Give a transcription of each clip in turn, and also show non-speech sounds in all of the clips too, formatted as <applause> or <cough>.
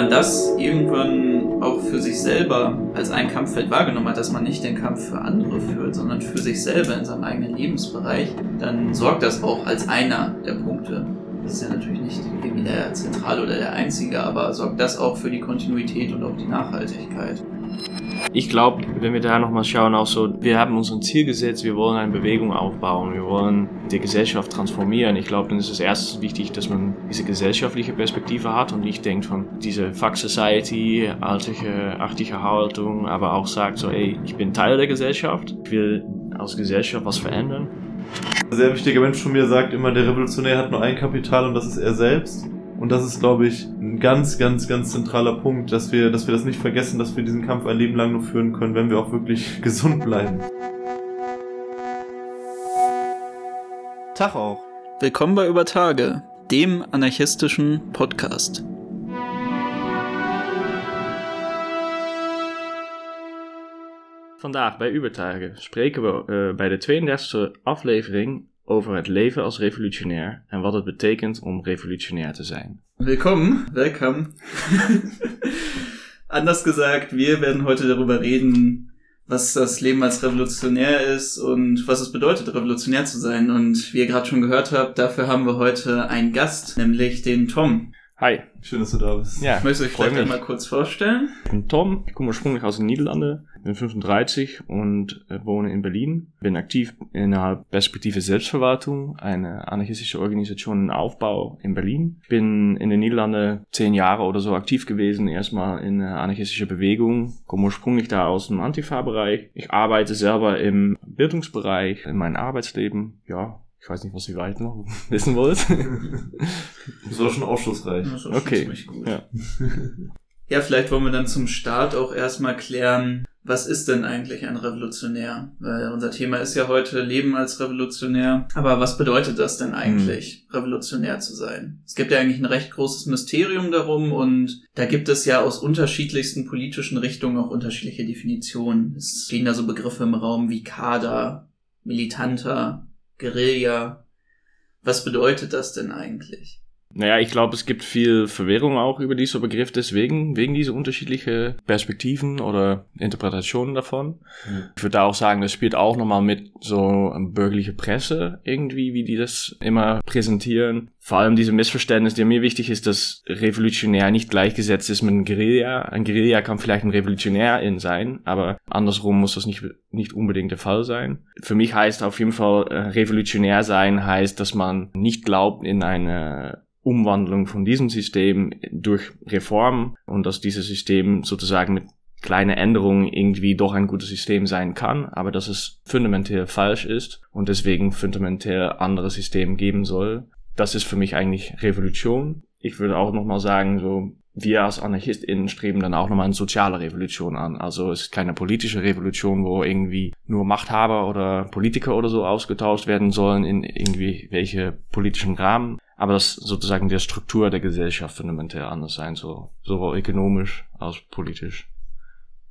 man das irgendwann auch für sich selber als ein Kampffeld wahrgenommen hat, dass man nicht den Kampf für andere führt, sondern für sich selber in seinem eigenen Lebensbereich, dann sorgt das auch als einer der Punkte. Das ist ja natürlich nicht irgendwie der zentrale oder der einzige, aber sorgt das auch für die Kontinuität und auch die Nachhaltigkeit. Ich glaube, wenn wir da nochmal schauen, auch so, wir haben uns ein Ziel gesetzt, wir wollen eine Bewegung aufbauen, wir wollen die Gesellschaft transformieren. Ich glaube, dann ist es erstens wichtig, dass man diese gesellschaftliche Perspektive hat und nicht denkt von dieser Fuck Society, altliche, achtige Haltung, aber auch sagt so, ey, ich bin Teil der Gesellschaft, ich will als Gesellschaft was verändern. Ein sehr wichtiger Mensch von mir sagt immer, der Revolutionär hat nur ein Kapital und das ist er selbst. Und das ist, glaube ich, ein ganz, ganz, ganz zentraler Punkt, dass wir, dass wir das nicht vergessen, dass wir diesen Kampf ein Leben lang nur führen können, wenn wir auch wirklich <laughs> gesund bleiben. Tag auch. Willkommen bei Über Tage, dem anarchistischen Podcast. Vandaag bij Ubertage spreken we uh, bij de 32e aflevering over het leven als revolutionair en wat het betekent om revolutionair te zijn. Willkommen, welcome. <laughs> Anders gesagt, wir werden heute darüber reden, was das Leben als Revolutionär ist und was es bedeutet, revolutionär zu sein. Und wie ihr gerade schon gehört habt, dafür haben wir heute einen Gast, nämlich den Tom. Hi. Schön, dass du da bist. Ja, ich möchte euch vielleicht einmal kurz vorstellen. Ich bin Tom, ich komme ursprünglich aus den Niederlanden, bin 35 und äh, wohne in Berlin. Bin aktiv innerhalb Perspektive Selbstverwaltung, eine anarchistische Organisation in Aufbau in Berlin. Bin in den Niederlanden zehn Jahre oder so aktiv gewesen, erstmal in der anarchistischen Bewegung, komme ursprünglich da aus dem Antifa-Bereich. Ich arbeite selber im Bildungsbereich, in meinem Arbeitsleben, ja, ich weiß nicht, was ihr weiter noch <laughs> wissen wollt. <laughs> Das war schon aufschlussreich. Das war okay. Gut. Ja. ja, vielleicht wollen wir dann zum Start auch erstmal klären, was ist denn eigentlich ein Revolutionär? Weil unser Thema ist ja heute Leben als Revolutionär. Aber was bedeutet das denn eigentlich, hm. revolutionär zu sein? Es gibt ja eigentlich ein recht großes Mysterium darum und da gibt es ja aus unterschiedlichsten politischen Richtungen auch unterschiedliche Definitionen. Es stehen da so Begriffe im Raum wie Kader, Militanter, Guerilla. Was bedeutet das denn eigentlich? Naja, ich glaube, es gibt viel Verwirrung auch über diesen Begriff deswegen, wegen dieser unterschiedlichen Perspektiven oder Interpretationen davon. Mhm. Ich würde auch sagen, das spielt auch nochmal mit so bürgerliche Presse irgendwie, wie die das immer präsentieren. Vor allem diese Missverständnis, der mir wichtig ist, dass Revolutionär nicht gleichgesetzt ist mit einem Guerilla. Ein Guerilla kann vielleicht ein Revolutionär in sein, aber andersrum muss das nicht, nicht unbedingt der Fall sein. Für mich heißt auf jeden Fall, äh, Revolutionär sein heißt, dass man nicht glaubt in eine Umwandlung von diesem System durch Reform und dass dieses System sozusagen mit kleinen Änderungen irgendwie doch ein gutes System sein kann, aber dass es fundamental falsch ist und deswegen fundamental andere System geben soll. Das ist für mich eigentlich Revolution. Ich würde auch nochmal sagen, so, wir als AnarchistInnen streben dann auch nochmal eine soziale Revolution an. Also es ist keine politische Revolution, wo irgendwie nur Machthaber oder Politiker oder so ausgetauscht werden sollen in irgendwie welche politischen Rahmen, aber dass sozusagen der Struktur der Gesellschaft fundamental anders sein soll, sowohl ökonomisch als politisch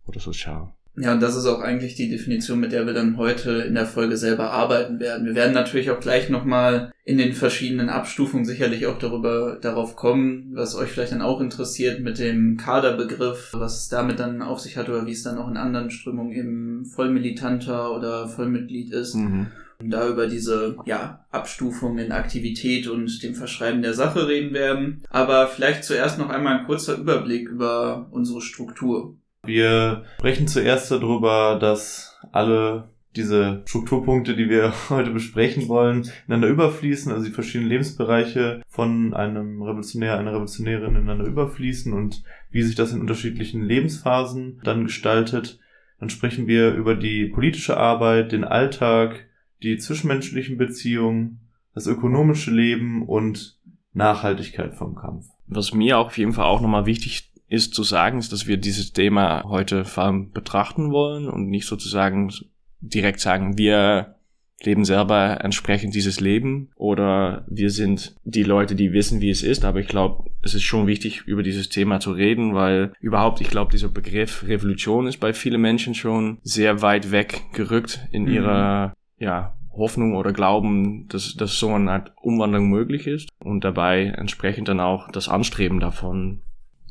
oder sozial. Ja, und das ist auch eigentlich die Definition, mit der wir dann heute in der Folge selber arbeiten werden. Wir werden natürlich auch gleich nochmal in den verschiedenen Abstufungen sicherlich auch darüber, darauf kommen, was euch vielleicht dann auch interessiert mit dem Kaderbegriff, was es damit dann auf sich hat oder wie es dann auch in anderen Strömungen eben Vollmilitanter oder Vollmitglied ist. Mhm da über diese ja, Abstufung in Aktivität und dem Verschreiben der Sache reden werden. Aber vielleicht zuerst noch einmal ein kurzer Überblick über unsere Struktur. Wir sprechen zuerst darüber, dass alle diese Strukturpunkte, die wir <laughs> heute besprechen wollen, ineinander überfließen, also die verschiedenen Lebensbereiche von einem Revolutionär, einer Revolutionärin ineinander überfließen und wie sich das in unterschiedlichen Lebensphasen dann gestaltet. Dann sprechen wir über die politische Arbeit, den Alltag, die zwischenmenschlichen Beziehungen, das ökonomische Leben und Nachhaltigkeit vom Kampf. Was mir auf jeden Fall auch nochmal wichtig ist zu sagen, ist, dass wir dieses Thema heute vor allem betrachten wollen und nicht sozusagen direkt sagen, wir leben selber entsprechend dieses Leben oder wir sind die Leute, die wissen, wie es ist. Aber ich glaube, es ist schon wichtig, über dieses Thema zu reden, weil überhaupt, ich glaube, dieser Begriff Revolution ist bei vielen Menschen schon sehr weit weg gerückt in mhm. ihrer ja, Hoffnung oder Glauben, dass, dass so eine Art Umwandlung möglich ist und dabei entsprechend dann auch das Anstreben davon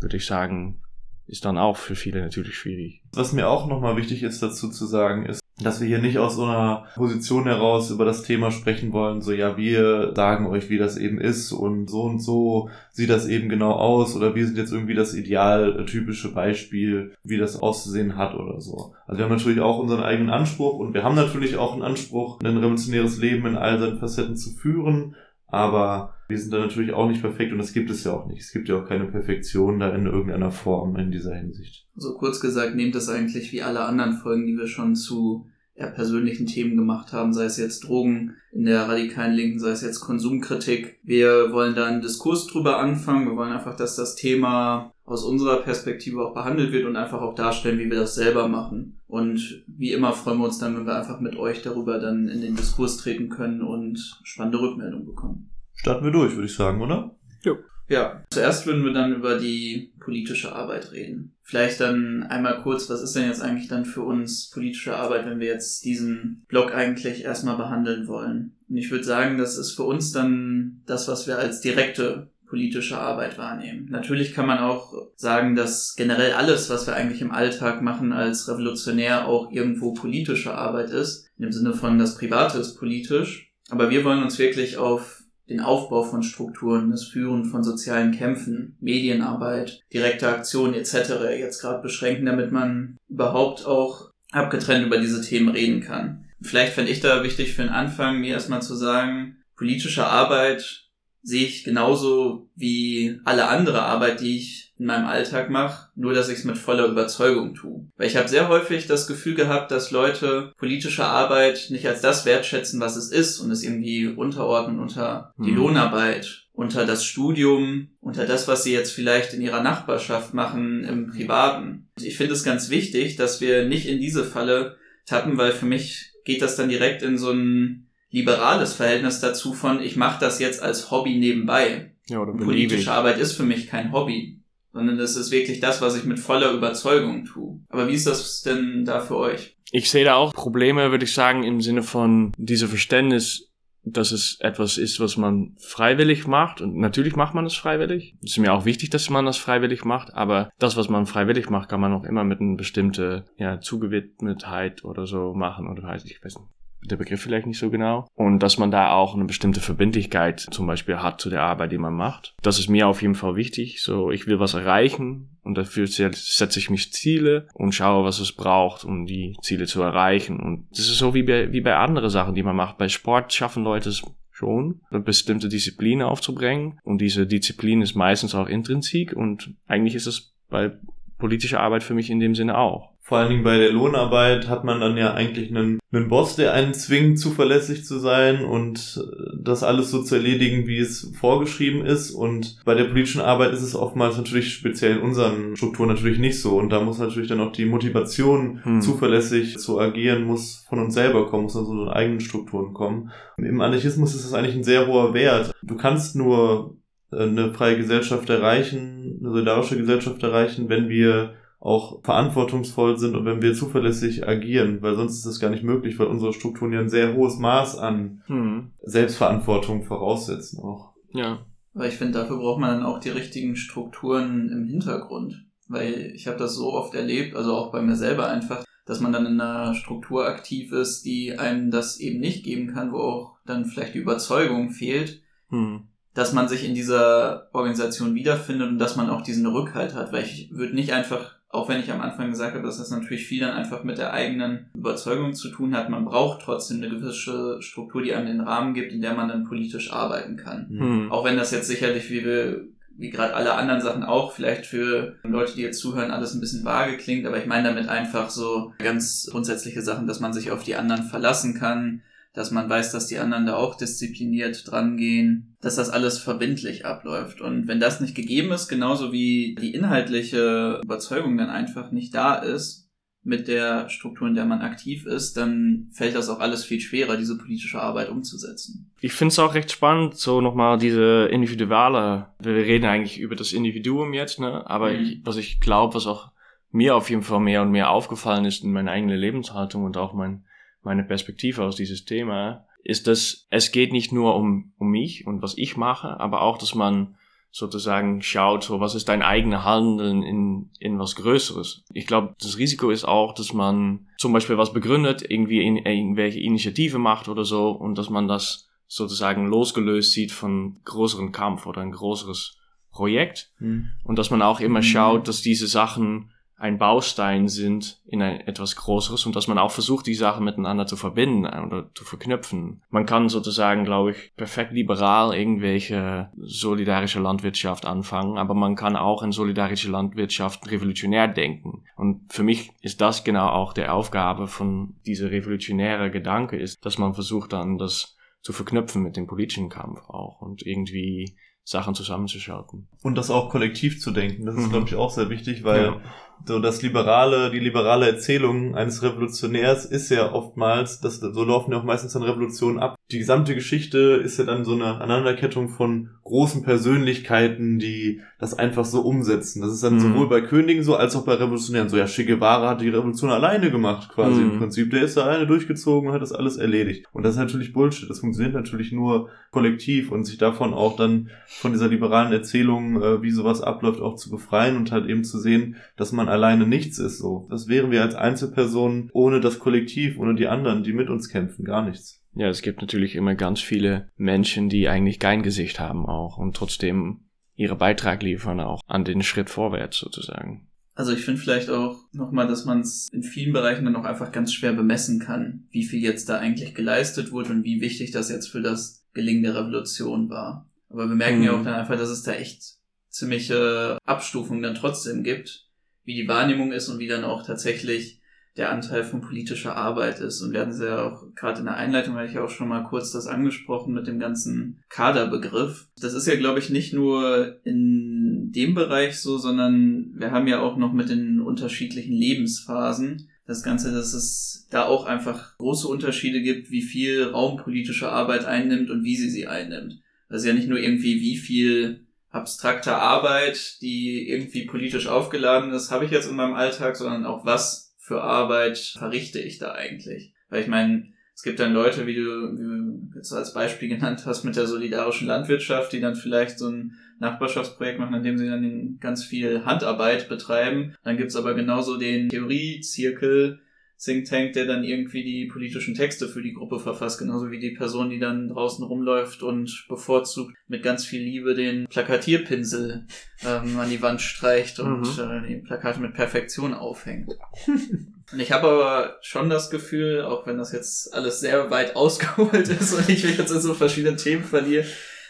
würde ich sagen, ist dann auch für viele natürlich schwierig. Was mir auch nochmal wichtig ist dazu zu sagen, ist, dass wir hier nicht aus so einer Position heraus über das Thema sprechen wollen, so ja, wir sagen euch, wie das eben ist und so und so sieht das eben genau aus oder wir sind jetzt irgendwie das idealtypische Beispiel, wie das auszusehen hat oder so. Also wir haben natürlich auch unseren eigenen Anspruch und wir haben natürlich auch einen Anspruch, ein revolutionäres Leben in all seinen Facetten zu führen, aber wir sind da natürlich auch nicht perfekt und das gibt es ja auch nicht. Es gibt ja auch keine Perfektion da in irgendeiner Form in dieser Hinsicht. So also kurz gesagt, nehmt das eigentlich wie alle anderen Folgen, die wir schon zu eher persönlichen Themen gemacht haben, sei es jetzt Drogen in der radikalen Linken, sei es jetzt Konsumkritik. Wir wollen da einen Diskurs drüber anfangen. Wir wollen einfach, dass das Thema aus unserer Perspektive auch behandelt wird und einfach auch darstellen, wie wir das selber machen. Und wie immer freuen wir uns dann, wenn wir einfach mit euch darüber dann in den Diskurs treten können und spannende Rückmeldungen bekommen. Starten wir durch, würde ich sagen, oder? Jo. Ja, zuerst würden wir dann über die politische Arbeit reden. Vielleicht dann einmal kurz, was ist denn jetzt eigentlich dann für uns politische Arbeit, wenn wir jetzt diesen Block eigentlich erstmal behandeln wollen? Und ich würde sagen, das ist für uns dann das, was wir als direkte politische Arbeit wahrnehmen. Natürlich kann man auch sagen, dass generell alles, was wir eigentlich im Alltag machen als Revolutionär auch irgendwo politische Arbeit ist. In dem Sinne von das Private ist politisch. Aber wir wollen uns wirklich auf den Aufbau von Strukturen, das Führen von sozialen Kämpfen, Medienarbeit, direkte Aktionen etc. jetzt gerade beschränken, damit man überhaupt auch abgetrennt über diese Themen reden kann. Vielleicht fände ich da wichtig für den Anfang, mir erstmal zu sagen, politische Arbeit sehe ich genauso wie alle andere Arbeit, die ich in meinem Alltag mache, nur dass ich es mit voller Überzeugung tue. Weil ich habe sehr häufig das Gefühl gehabt, dass Leute politische Arbeit nicht als das wertschätzen, was es ist und es irgendwie unterordnen unter die mhm. Lohnarbeit, unter das Studium, unter das, was sie jetzt vielleicht in ihrer Nachbarschaft machen, im Privaten. Ich finde es ganz wichtig, dass wir nicht in diese Falle tappen, weil für mich geht das dann direkt in so ein liberales Verhältnis dazu von, ich mache das jetzt als Hobby nebenbei. Ja, oder politische Arbeit ist für mich kein Hobby sondern das ist wirklich das, was ich mit voller Überzeugung tue. Aber wie ist das denn da für euch? Ich sehe da auch Probleme, würde ich sagen, im Sinne von dieser Verständnis, dass es etwas ist, was man freiwillig macht. Und natürlich macht man es freiwillig. Es ist mir auch wichtig, dass man das freiwillig macht. Aber das, was man freiwillig macht, kann man auch immer mit einer bestimmten ja, Zugewidmetheit oder so machen. Oder weiß ich weiß nicht der Begriff vielleicht nicht so genau. Und dass man da auch eine bestimmte Verbindlichkeit zum Beispiel hat zu der Arbeit, die man macht. Das ist mir auf jeden Fall wichtig. So, ich will was erreichen und dafür setze ich mich Ziele und schaue, was es braucht, um die Ziele zu erreichen. Und das ist so wie bei, wie bei anderen Sachen, die man macht. Bei Sport schaffen Leute es schon, eine bestimmte Disziplin aufzubringen. Und diese Disziplin ist meistens auch intrinsik und eigentlich ist es bei politischer Arbeit für mich in dem Sinne auch vor allen Dingen bei der Lohnarbeit hat man dann ja eigentlich einen, einen Boss, der einen zwingt, zuverlässig zu sein und äh, das alles so zu erledigen, wie es vorgeschrieben ist. Und bei der politischen Arbeit ist es oftmals natürlich speziell in unseren Strukturen natürlich nicht so. Und da muss natürlich dann auch die Motivation, hm. zuverlässig zu agieren, muss von uns selber kommen, muss aus unseren eigenen Strukturen kommen. Im Anarchismus ist das eigentlich ein sehr hoher Wert. Du kannst nur äh, eine freie Gesellschaft erreichen, eine solidarische Gesellschaft erreichen, wenn wir auch verantwortungsvoll sind und wenn wir zuverlässig agieren, weil sonst ist das gar nicht möglich, weil unsere Strukturen ja ein sehr hohes Maß an hm. Selbstverantwortung voraussetzen auch. Ja. Aber ich finde, dafür braucht man dann auch die richtigen Strukturen im Hintergrund. Weil ich habe das so oft erlebt, also auch bei mir selber einfach, dass man dann in einer Struktur aktiv ist, die einem das eben nicht geben kann, wo auch dann vielleicht die Überzeugung fehlt, hm. dass man sich in dieser Organisation wiederfindet und dass man auch diesen Rückhalt hat. Weil ich würde nicht einfach auch wenn ich am Anfang gesagt habe, dass das natürlich viel dann einfach mit der eigenen Überzeugung zu tun hat, man braucht trotzdem eine gewisse Struktur, die einem den Rahmen gibt, in der man dann politisch arbeiten kann. Mhm. Auch wenn das jetzt sicherlich, wie wir wie gerade alle anderen Sachen auch, vielleicht für Leute, die jetzt zuhören, alles ein bisschen vage klingt, aber ich meine damit einfach so ganz grundsätzliche Sachen, dass man sich auf die anderen verlassen kann, dass man weiß, dass die anderen da auch diszipliniert dran gehen, dass das alles verbindlich abläuft. Und wenn das nicht gegeben ist, genauso wie die inhaltliche Überzeugung dann einfach nicht da ist, mit der Struktur, in der man aktiv ist, dann fällt das auch alles viel schwerer, diese politische Arbeit umzusetzen. Ich finde es auch recht spannend, so nochmal diese individuelle, wir reden eigentlich über das Individuum jetzt, ne? aber mhm. ich, was ich glaube, was auch mir auf jeden Fall mehr und mehr aufgefallen ist in meiner eigenen Lebenshaltung und auch mein meine Perspektive aus dieses Thema, ist, dass es geht nicht nur um, um mich und was ich mache, aber auch, dass man sozusagen schaut, so was ist dein eigener Handeln in, in was Größeres. Ich glaube, das Risiko ist auch, dass man zum Beispiel was begründet, irgendwie in irgendwelche Initiative macht oder so und dass man das sozusagen losgelöst sieht von größeren Kampf oder ein größeres Projekt mhm. und dass man auch immer schaut, dass diese Sachen ein Baustein sind in ein etwas Größeres und dass man auch versucht, die Sachen miteinander zu verbinden oder zu verknüpfen. Man kann sozusagen, glaube ich, perfekt liberal irgendwelche solidarische Landwirtschaft anfangen, aber man kann auch in solidarische Landwirtschaft revolutionär denken. Und für mich ist das genau auch der Aufgabe von dieser revolutionäre Gedanke ist, dass man versucht dann das zu verknüpfen mit dem politischen Kampf auch und irgendwie Sachen zusammenzuschalten. Und das auch kollektiv zu denken, das ist, mhm. glaube ich, auch sehr wichtig, weil ja so das liberale, die liberale Erzählung eines Revolutionärs ist ja oftmals, das, so laufen ja auch meistens dann Revolutionen ab. Die gesamte Geschichte ist ja dann so eine Aneinanderkettung von großen Persönlichkeiten, die das einfach so umsetzen. Das ist dann mhm. sowohl bei Königen so, als auch bei Revolutionären so. Ja, Che Guevara hat die Revolution alleine gemacht, quasi mhm. im Prinzip. Der ist da alleine durchgezogen und hat das alles erledigt. Und das ist natürlich Bullshit. Das funktioniert natürlich nur kollektiv und sich davon auch dann von dieser liberalen Erzählung, äh, wie sowas abläuft, auch zu befreien und halt eben zu sehen, dass man alleine nichts ist so. Das wären wir als Einzelpersonen ohne das Kollektiv, ohne die anderen, die mit uns kämpfen, gar nichts. Ja, es gibt natürlich immer ganz viele Menschen, die eigentlich kein Gesicht haben auch und trotzdem ihre Beitrag liefern auch an den Schritt vorwärts sozusagen. Also ich finde vielleicht auch nochmal, dass man es in vielen Bereichen dann auch einfach ganz schwer bemessen kann, wie viel jetzt da eigentlich geleistet wurde und wie wichtig das jetzt für das Gelingen der Revolution war. Aber wir merken mhm. ja auch dann einfach, dass es da echt ziemliche Abstufungen dann trotzdem gibt wie die Wahrnehmung ist und wie dann auch tatsächlich der Anteil von politischer Arbeit ist. Und wir hatten ja auch gerade in der Einleitung, hatte ich ja auch schon mal kurz das angesprochen mit dem ganzen Kaderbegriff. Das ist ja, glaube ich, nicht nur in dem Bereich so, sondern wir haben ja auch noch mit den unterschiedlichen Lebensphasen das Ganze, dass es da auch einfach große Unterschiede gibt, wie viel Raum politische Arbeit einnimmt und wie sie sie einnimmt. Das ist ja nicht nur irgendwie, wie viel abstrakter Arbeit, die irgendwie politisch aufgeladen ist, habe ich jetzt in meinem Alltag, sondern auch was für Arbeit verrichte ich da eigentlich. Weil ich meine, es gibt dann Leute, wie du, wie du jetzt als Beispiel genannt hast, mit der solidarischen Landwirtschaft, die dann vielleicht so ein Nachbarschaftsprojekt machen, in dem sie dann ganz viel Handarbeit betreiben. Dann gibt's aber genauso den Theoriezirkel, Think Tank, der dann irgendwie die politischen Texte für die Gruppe verfasst, genauso wie die Person, die dann draußen rumläuft und bevorzugt mit ganz viel Liebe den Plakatierpinsel ähm, an die Wand streicht und mhm. äh, die Plakate mit Perfektion aufhängt. <laughs> und ich habe aber schon das Gefühl, auch wenn das jetzt alles sehr weit <laughs> ausgeholt ist und ich mich jetzt in so verschiedene Themen verliere,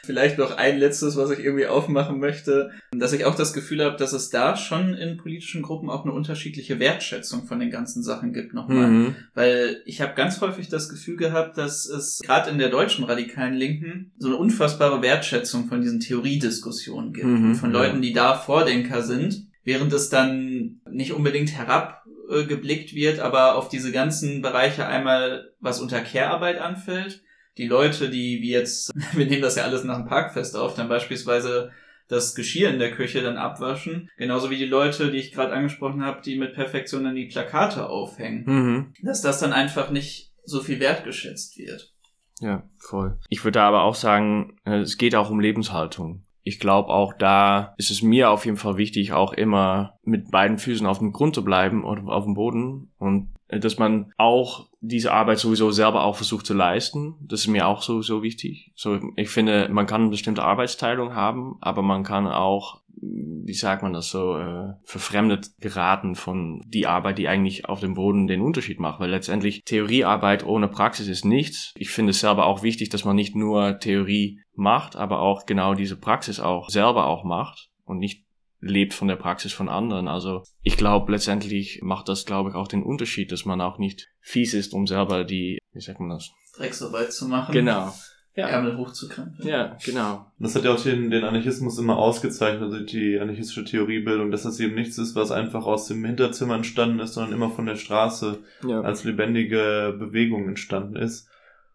Vielleicht noch ein letztes, was ich irgendwie aufmachen möchte, dass ich auch das Gefühl habe, dass es da schon in politischen Gruppen auch eine unterschiedliche Wertschätzung von den ganzen Sachen gibt nochmal. Mhm. Weil ich habe ganz häufig das Gefühl gehabt, dass es gerade in der deutschen radikalen Linken so eine unfassbare Wertschätzung von diesen Theoriediskussionen gibt. Mhm. Von Leuten, die da Vordenker sind, während es dann nicht unbedingt herabgeblickt wird, aber auf diese ganzen Bereiche einmal, was unter Care-Arbeit anfällt, die Leute, die wie jetzt, <laughs> wir nehmen das ja alles nach dem Parkfest auf, dann beispielsweise das Geschirr in der Küche dann abwaschen. Genauso wie die Leute, die ich gerade angesprochen habe, die mit Perfektion dann die Plakate aufhängen. Mhm. Dass das dann einfach nicht so viel wertgeschätzt wird. Ja, voll. Ich würde aber auch sagen, äh, es geht auch um Lebenshaltung. Ich glaube auch da ist es mir auf jeden Fall wichtig, auch immer mit beiden Füßen auf dem Grund zu bleiben oder auf dem Boden und äh, dass man auch diese Arbeit sowieso selber auch versucht zu leisten. Das ist mir auch so, so wichtig. So, ich finde, man kann eine bestimmte Arbeitsteilung haben, aber man kann auch, wie sagt man das so, äh, verfremdet geraten von die Arbeit, die eigentlich auf dem Boden den Unterschied macht. Weil letztendlich Theoriearbeit ohne Praxis ist nichts. Ich finde es selber auch wichtig, dass man nicht nur Theorie macht, aber auch genau diese Praxis auch selber auch macht und nicht lebt von der Praxis von anderen. Also ich glaube, letztendlich macht das, glaube ich, auch den Unterschied, dass man auch nicht fies ist, um selber die, wie sagt man das? Drecksarbeit zu machen. Genau. Ja. Ärmel hochzukrempeln. Ja, genau. Das hat ja auch den, den Anarchismus immer ausgezeichnet, also die anarchistische Theoriebildung, dass das eben nichts ist, was einfach aus dem Hinterzimmer entstanden ist, sondern immer von der Straße ja. als lebendige Bewegung entstanden ist.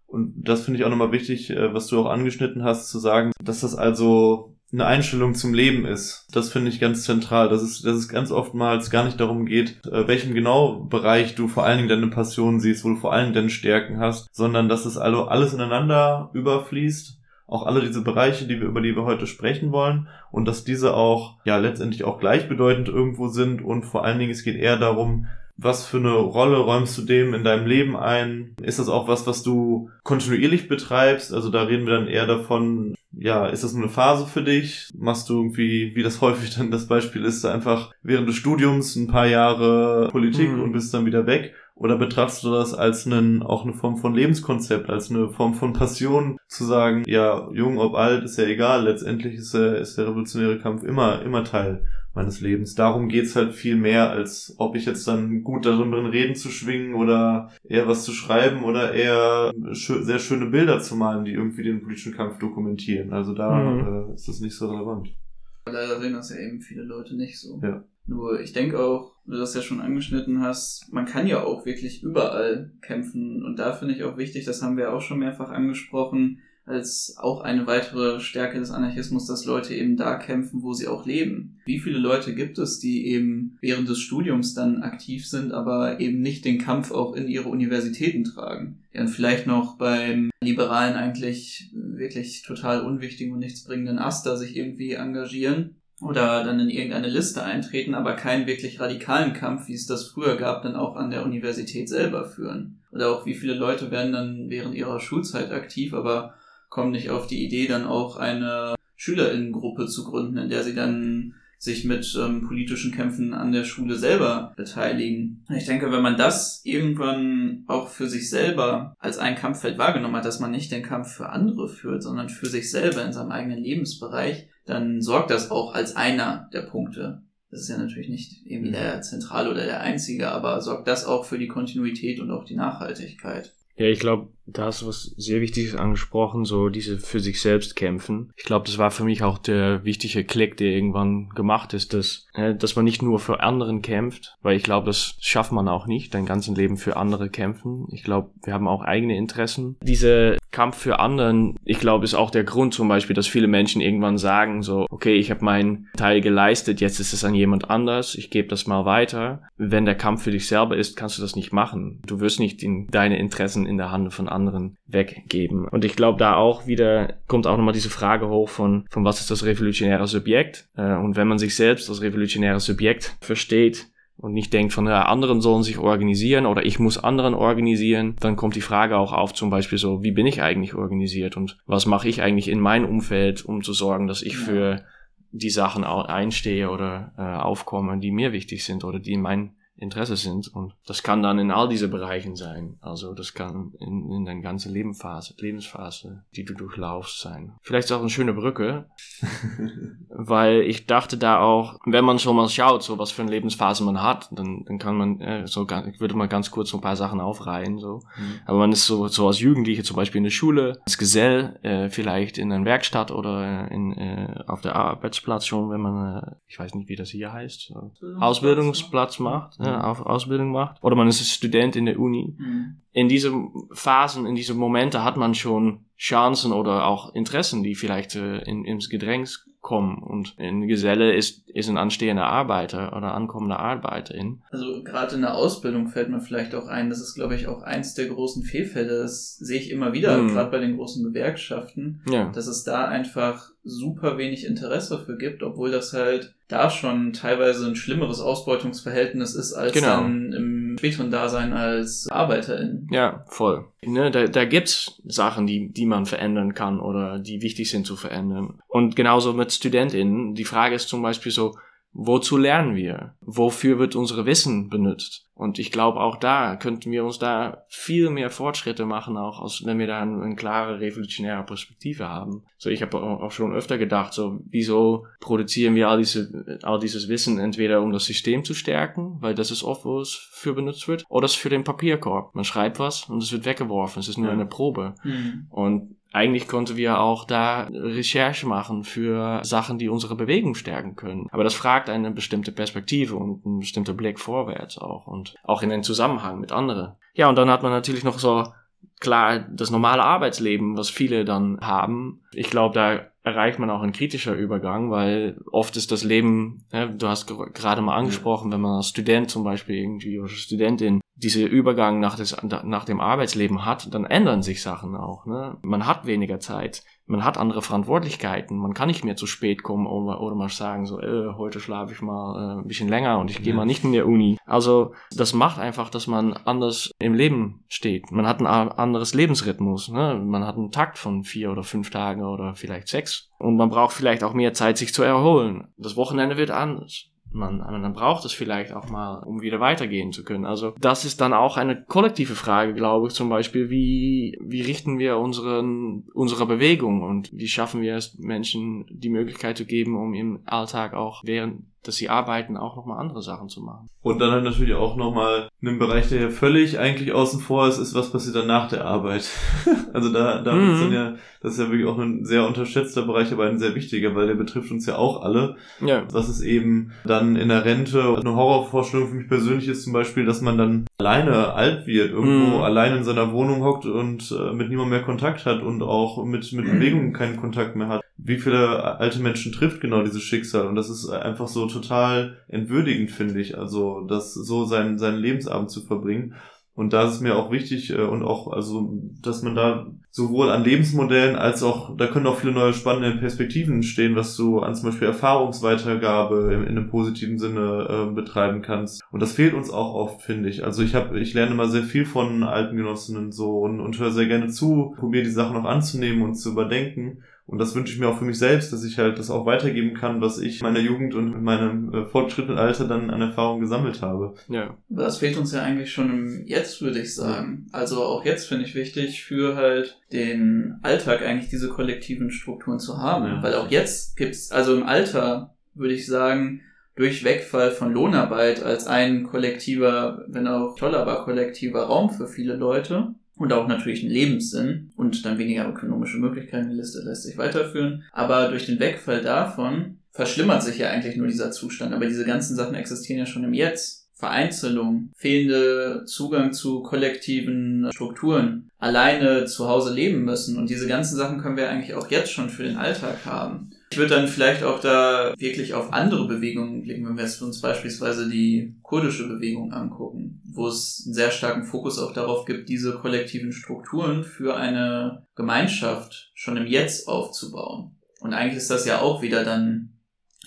Und das finde ich auch nochmal wichtig, äh, was du auch angeschnitten hast, zu sagen, dass das also eine Einstellung zum Leben ist. Das finde ich ganz zentral, dass es, dass es ganz oftmals gar nicht darum geht, äh, welchem genau Bereich du vor allen Dingen deine Passion siehst, wo du vor allen Dingen deine Stärken hast, sondern dass es also alles ineinander überfließt auch alle diese Bereiche, die wir, über die wir heute sprechen wollen und dass diese auch, ja, letztendlich auch gleichbedeutend irgendwo sind und vor allen Dingen es geht eher darum, was für eine Rolle räumst du dem in deinem Leben ein? Ist das auch was, was du kontinuierlich betreibst? Also da reden wir dann eher davon, ja, ist das nur eine Phase für dich? Machst du irgendwie, wie das <laughs> häufig dann das Beispiel ist, einfach während des Studiums ein paar Jahre Politik mhm. und bist dann wieder weg? Oder betrachtest du das als einen, auch eine Form von Lebenskonzept, als eine Form von Passion, zu sagen, ja, jung ob alt, ist ja egal, letztendlich ist, der, ist der revolutionäre Kampf immer, immer Teil meines Lebens. Darum geht's halt viel mehr, als ob ich jetzt dann gut darin bin, Reden zu schwingen oder eher was zu schreiben oder eher schö sehr schöne Bilder zu malen, die irgendwie den politischen Kampf dokumentieren. Also da mhm. äh, ist das nicht so relevant. Leider sehen das ja eben viele Leute nicht so. Ja. Nur ich denke auch, du das ja schon angeschnitten hast, man kann ja auch wirklich überall kämpfen. Und da finde ich auch wichtig, das haben wir auch schon mehrfach angesprochen, als auch eine weitere Stärke des Anarchismus, dass Leute eben da kämpfen, wo sie auch leben. Wie viele Leute gibt es, die eben während des Studiums dann aktiv sind, aber eben nicht den Kampf auch in ihre Universitäten tragen? Die dann vielleicht noch beim liberalen eigentlich wirklich total unwichtigen und nichtsbringenden Aster sich irgendwie engagieren oder dann in irgendeine Liste eintreten, aber keinen wirklich radikalen Kampf, wie es das früher gab, dann auch an der Universität selber führen. Oder auch wie viele Leute werden dann während ihrer Schulzeit aktiv, aber kommen nicht auf die Idee, dann auch eine Schülerinnengruppe zu gründen, in der sie dann sich mit ähm, politischen Kämpfen an der Schule selber beteiligen. Ich denke, wenn man das irgendwann auch für sich selber als ein Kampffeld wahrgenommen hat, dass man nicht den Kampf für andere führt, sondern für sich selber in seinem eigenen Lebensbereich, dann sorgt das auch als einer der Punkte. Das ist ja natürlich nicht irgendwie mhm. der zentrale oder der einzige, aber sorgt das auch für die Kontinuität und auch die Nachhaltigkeit. Ja, ich glaube, da hast du was sehr Wichtiges angesprochen, so diese für sich selbst kämpfen. Ich glaube, das war für mich auch der wichtige Klick, der irgendwann gemacht ist, dass, äh, dass man nicht nur für anderen kämpft, weil ich glaube, das schafft man auch nicht, dein ganzes Leben für andere kämpfen. Ich glaube, wir haben auch eigene Interessen. Diese Kampf für anderen, ich glaube, ist auch der Grund zum Beispiel, dass viele Menschen irgendwann sagen, so, okay, ich habe meinen Teil geleistet, jetzt ist es an jemand anders, ich gebe das mal weiter. Wenn der Kampf für dich selber ist, kannst du das nicht machen. Du wirst nicht in deine Interessen in der Hand von anderen weggeben. Und ich glaube, da auch wieder kommt auch nochmal diese Frage hoch von, von was ist das revolutionäre Subjekt? Äh, und wenn man sich selbst als revolutionäre Subjekt versteht, und nicht denkt von, ja, anderen sollen sich organisieren oder ich muss anderen organisieren, dann kommt die Frage auch auf zum Beispiel so, wie bin ich eigentlich organisiert und was mache ich eigentlich in meinem Umfeld, um zu sorgen, dass ich für die Sachen einstehe oder äh, aufkomme, die mir wichtig sind oder die in mein Interesse sind. Und das kann dann in all diese Bereichen sein. Also das kann in, in deine ganze Lebensphase, Lebensphase, die du durchlaufst sein. Vielleicht ist auch eine schöne Brücke, <laughs> weil ich dachte da auch, wenn man schon mal schaut, so was für eine Lebensphase man hat, dann, dann kann man, äh, so ich würde mal ganz kurz so ein paar Sachen aufreihen. So. Mhm. Aber man ist so, so als Jugendliche zum Beispiel in der Schule, als Gesell, äh, vielleicht in einer Werkstatt oder in, äh, auf der Arbeitsplatz schon, wenn man, äh, ich weiß nicht, wie das hier heißt, so, Ausbildungsplatz macht ja, mhm. Ausbildung macht. Oder man ist Student in der Uni. Mhm. In diesen Phasen, in diesen Momente hat man schon Chancen oder auch Interessen, die vielleicht äh, in, ins Gedrängs kommen. Und ein Geselle ist, ist ein anstehender Arbeiter oder ankommender Arbeiterin. Also gerade in der Ausbildung fällt mir vielleicht auch ein, das ist, glaube ich, auch eins der großen Fehlfälle. Das sehe ich immer wieder, mhm. gerade bei den großen Gewerkschaften, ja. dass es da einfach super wenig Interesse für gibt, obwohl das halt da schon teilweise ein schlimmeres Ausbeutungsverhältnis ist als genau. dann im späteren Dasein als Arbeiterin. Ja, voll. Ne, da, da gibt's Sachen, die, die man verändern kann oder die wichtig sind zu verändern. Und genauso mit StudentInnen. Die Frage ist zum Beispiel so, wozu lernen wir? Wofür wird unsere Wissen benutzt? Und ich glaube, auch da könnten wir uns da viel mehr Fortschritte machen, auch aus, wenn wir da eine, eine klare revolutionäre Perspektive haben. So, ich habe auch schon öfter gedacht, so, wieso produzieren wir all diese, all dieses Wissen entweder um das System zu stärken, weil das ist oft, wo es für benutzt wird, oder es ist für den Papierkorb. Man schreibt was und es wird weggeworfen. Es ist nur ja. eine Probe. Mhm. Und eigentlich konnten wir auch da Recherche machen für Sachen, die unsere Bewegung stärken können. Aber das fragt eine bestimmte Perspektive und einen bestimmten Blick vorwärts auch und auch in den Zusammenhang mit anderen. Ja, und dann hat man natürlich noch so klar das normale Arbeitsleben, was viele dann haben. Ich glaube, da erreicht man auch ein kritischer Übergang, weil oft ist das Leben, ja, du hast gerade mal angesprochen, wenn man als Student zum Beispiel irgendwie oder Studentin diese Übergang nach, des, nach dem Arbeitsleben hat, dann ändern sich Sachen auch. Ne? Man hat weniger Zeit man hat andere Verantwortlichkeiten. Man kann nicht mehr zu spät kommen oder, oder mal sagen, so, äh, heute schlafe ich mal äh, ein bisschen länger und ich gehe mal nicht in der Uni. Also das macht einfach, dass man anders im Leben steht. Man hat ein anderes Lebensrhythmus. Ne? Man hat einen Takt von vier oder fünf Tagen oder vielleicht sechs. Und man braucht vielleicht auch mehr Zeit, sich zu erholen. Das Wochenende wird anders man, man braucht es vielleicht auch mal, um wieder weitergehen zu können. Also das ist dann auch eine kollektive Frage, glaube ich, zum Beispiel, wie, wie richten wir unseren, unsere Bewegung und wie schaffen wir es, Menschen die Möglichkeit zu geben, um im Alltag auch während dass sie arbeiten, auch nochmal andere Sachen zu machen. Und dann halt natürlich auch nochmal einen Bereich, der ja völlig eigentlich außen vor ist, ist, was passiert dann nach der Arbeit. <laughs> also da, da mhm. ist dann ja, das ist ja wirklich auch ein sehr unterschätzter Bereich, aber ein sehr wichtiger, weil der betrifft uns ja auch alle. Ja. Was ist eben dann in der Rente, eine Horrorvorstellung für mich persönlich ist zum Beispiel, dass man dann alleine alt wird, irgendwo mhm. allein in seiner Wohnung hockt und äh, mit niemandem mehr Kontakt hat und auch mit, mit Bewegungen keinen Kontakt mehr hat. Wie viele alte Menschen trifft genau dieses Schicksal? Und das ist einfach so total entwürdigend, finde ich. Also, das so sein, seinen Lebensabend zu verbringen. Und da ist es mir auch wichtig äh, und auch, also, dass man da sowohl an Lebensmodellen als auch, da können auch viele neue spannende Perspektiven stehen, was du an zum Beispiel Erfahrungsweitergabe in, in einem positiven Sinne äh, betreiben kannst. Und das fehlt uns auch oft, finde ich. Also ich habe, ich lerne immer sehr viel von alten Genossinnen so und, und höre sehr gerne zu, probiere die Sachen noch anzunehmen und zu überdenken. Und das wünsche ich mir auch für mich selbst, dass ich halt das auch weitergeben kann, was ich in meiner Jugend und in meinem äh, fortschrittenden Alter dann an Erfahrung gesammelt habe. Ja. Das fehlt uns ja eigentlich schon im Jetzt, würde ich sagen. Also auch jetzt finde ich wichtig, für halt den Alltag eigentlich diese kollektiven Strukturen zu haben. Ja. Weil auch jetzt gibt's, also im Alter würde ich sagen, durch Wegfall von Lohnarbeit als ein kollektiver, wenn auch toller, aber kollektiver Raum für viele Leute, und auch natürlich einen Lebenssinn und dann weniger ökonomische Möglichkeiten. Die Liste lässt sich weiterführen. Aber durch den Wegfall davon verschlimmert sich ja eigentlich nur dieser Zustand. Aber diese ganzen Sachen existieren ja schon im Jetzt. Vereinzelung, fehlende Zugang zu kollektiven Strukturen, alleine zu Hause leben müssen. Und diese ganzen Sachen können wir eigentlich auch jetzt schon für den Alltag haben. Ich würde dann vielleicht auch da wirklich auf andere Bewegungen blicken, wenn wir jetzt uns beispielsweise die kurdische Bewegung angucken, wo es einen sehr starken Fokus auch darauf gibt, diese kollektiven Strukturen für eine Gemeinschaft schon im Jetzt aufzubauen. Und eigentlich ist das ja auch wieder dann,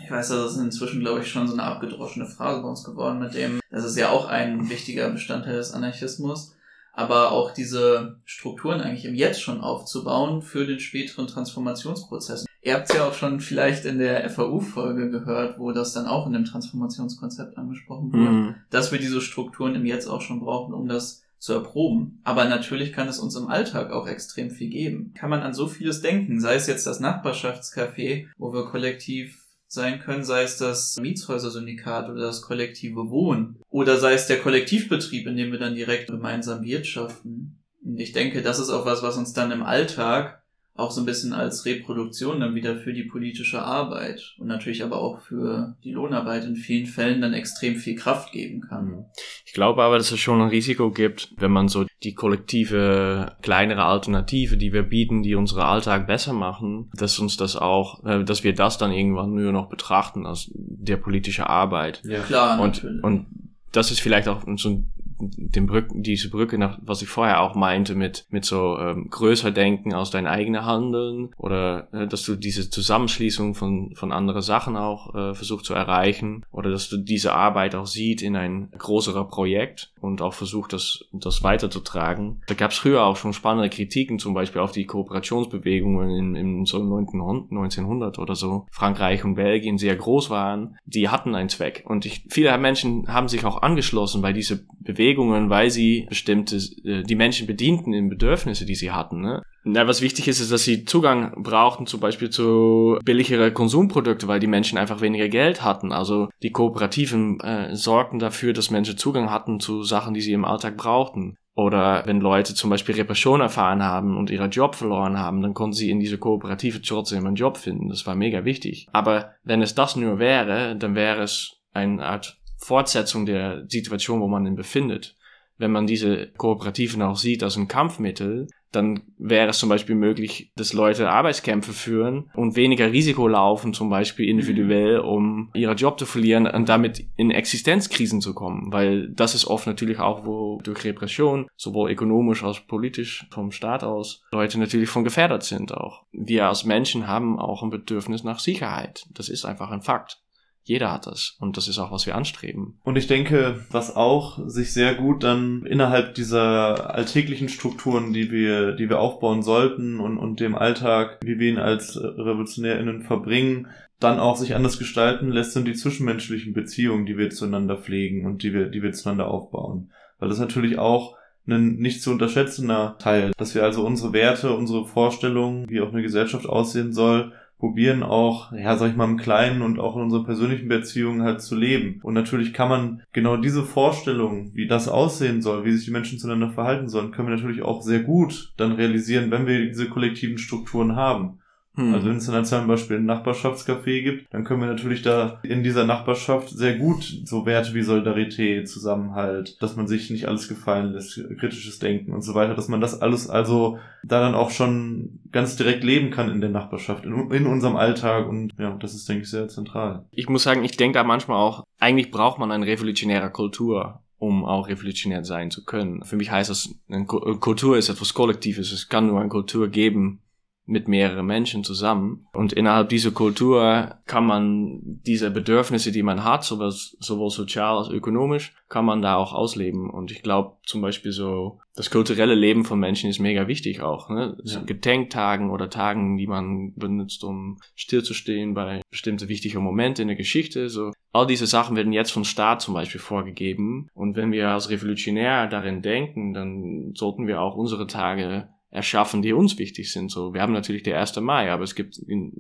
ich weiß, das ist inzwischen, glaube ich, schon so eine abgedroschene Phrase bei uns geworden mit dem, das ist ja auch ein wichtiger Bestandteil des Anarchismus, aber auch diese Strukturen eigentlich im Jetzt schon aufzubauen für den späteren Transformationsprozess. Ihr habt es ja auch schon vielleicht in der FAU-Folge gehört, wo das dann auch in dem Transformationskonzept angesprochen wurde, mhm. dass wir diese Strukturen im Jetzt auch schon brauchen, um das zu erproben. Aber natürlich kann es uns im Alltag auch extrem viel geben. Kann man an so vieles denken, sei es jetzt das Nachbarschaftscafé, wo wir kollektiv sein können, sei es das Mietshäuser-Syndikat oder das kollektive Wohnen oder sei es der Kollektivbetrieb, in dem wir dann direkt gemeinsam wirtschaften. Und ich denke, das ist auch was, was uns dann im Alltag auch so ein bisschen als Reproduktion dann wieder für die politische Arbeit und natürlich aber auch für die Lohnarbeit in vielen Fällen dann extrem viel Kraft geben kann. Mhm. Ich glaube aber, dass es schon ein Risiko gibt, wenn man so die kollektive kleinere Alternative, die wir bieten, die unsere Alltag besser machen, dass uns das auch, äh, dass wir das dann irgendwann nur noch betrachten als der politische Arbeit. Ja, klar. Und, natürlich. und das ist vielleicht auch so ein den Brück, diese Brücke nach, was ich vorher auch meinte, mit, mit so ähm, größer denken aus dein eigener Handeln oder äh, dass du diese Zusammenschließung von, von anderen Sachen auch äh, versuchst zu erreichen oder dass du diese Arbeit auch siehst in ein größerer Projekt und auch versucht, das, das weiterzutragen. Da gab es früher auch schon spannende Kritiken, zum Beispiel auf die Kooperationsbewegungen in, in so 1900 oder so. Frankreich und Belgien sehr groß waren, die hatten einen Zweck. Und ich, viele Menschen haben sich auch angeschlossen bei diese Bewegung Bewegungen, weil sie bestimmte, äh, die Menschen bedienten in Bedürfnisse, die sie hatten. Ne? Na, was wichtig ist, ist, dass sie Zugang brauchten, zum Beispiel zu billigere Konsumprodukte, weil die Menschen einfach weniger Geld hatten. Also die Kooperativen äh, sorgten dafür, dass Menschen Zugang hatten zu Sachen, die sie im Alltag brauchten. Oder wenn Leute zum Beispiel Repression erfahren haben und ihren Job verloren haben, dann konnten sie in diese Kooperative trotzdem einen Job finden. Das war mega wichtig. Aber wenn es das nur wäre, dann wäre es eine Art Fortsetzung der Situation, wo man ihn befindet. Wenn man diese Kooperativen auch sieht als ein Kampfmittel, dann wäre es zum Beispiel möglich, dass Leute Arbeitskämpfe führen und weniger Risiko laufen, zum Beispiel individuell, um ihren Job zu verlieren und damit in Existenzkrisen zu kommen. Weil das ist oft natürlich auch, wo durch Repression, sowohl ökonomisch als politisch vom Staat aus, Leute natürlich von gefährdet sind auch. Wir als Menschen haben auch ein Bedürfnis nach Sicherheit. Das ist einfach ein Fakt. Jeder hat das und das ist auch, was wir anstreben. Und ich denke, was auch sich sehr gut dann innerhalb dieser alltäglichen Strukturen, die wir, die wir aufbauen sollten und, und dem Alltag, wie wir ihn als RevolutionärInnen verbringen, dann auch sich anders gestalten lässt, sind die zwischenmenschlichen Beziehungen, die wir zueinander pflegen und die wir, die wir zueinander aufbauen. Weil das natürlich auch ein nicht zu unterschätzender Teil, dass wir also unsere Werte, unsere Vorstellungen, wie auch eine Gesellschaft aussehen soll, probieren auch, ja, sag ich mal, im Kleinen und auch in unseren persönlichen Beziehungen halt zu leben. Und natürlich kann man genau diese Vorstellung, wie das aussehen soll, wie sich die Menschen zueinander verhalten sollen, können wir natürlich auch sehr gut dann realisieren, wenn wir diese kollektiven Strukturen haben. Hm. Also wenn es dann zum Beispiel ein Nachbarschaftscafé gibt, dann können wir natürlich da in dieser Nachbarschaft sehr gut so Werte wie Solidarität, Zusammenhalt, dass man sich nicht alles gefallen lässt, kritisches Denken und so weiter, dass man das alles also da dann auch schon ganz direkt leben kann in der Nachbarschaft, in, in unserem Alltag und ja, das ist, denke ich, sehr zentral. Ich muss sagen, ich denke da manchmal auch, eigentlich braucht man eine revolutionäre Kultur um auch revolutionär sein zu können. Für mich heißt das, eine Kultur ist etwas Kollektives. Es kann nur eine Kultur geben, mit mehreren Menschen zusammen. Und innerhalb dieser Kultur kann man diese Bedürfnisse, die man hat, sowohl, sowohl sozial als ökonomisch, kann man da auch ausleben. Und ich glaube zum Beispiel so, das kulturelle Leben von Menschen ist mega wichtig auch. Ne? Ja. Gedenktagen oder Tagen, die man benutzt, um stillzustehen bei bestimmten wichtigen Momenten in der Geschichte. So all diese Sachen werden jetzt vom Staat zum Beispiel vorgegeben. Und wenn wir als Revolutionär darin denken, dann sollten wir auch unsere Tage erschaffen, die uns wichtig sind. So, wir haben natürlich der 1. Mai, aber es gibt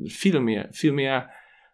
viel mehr, viel mehr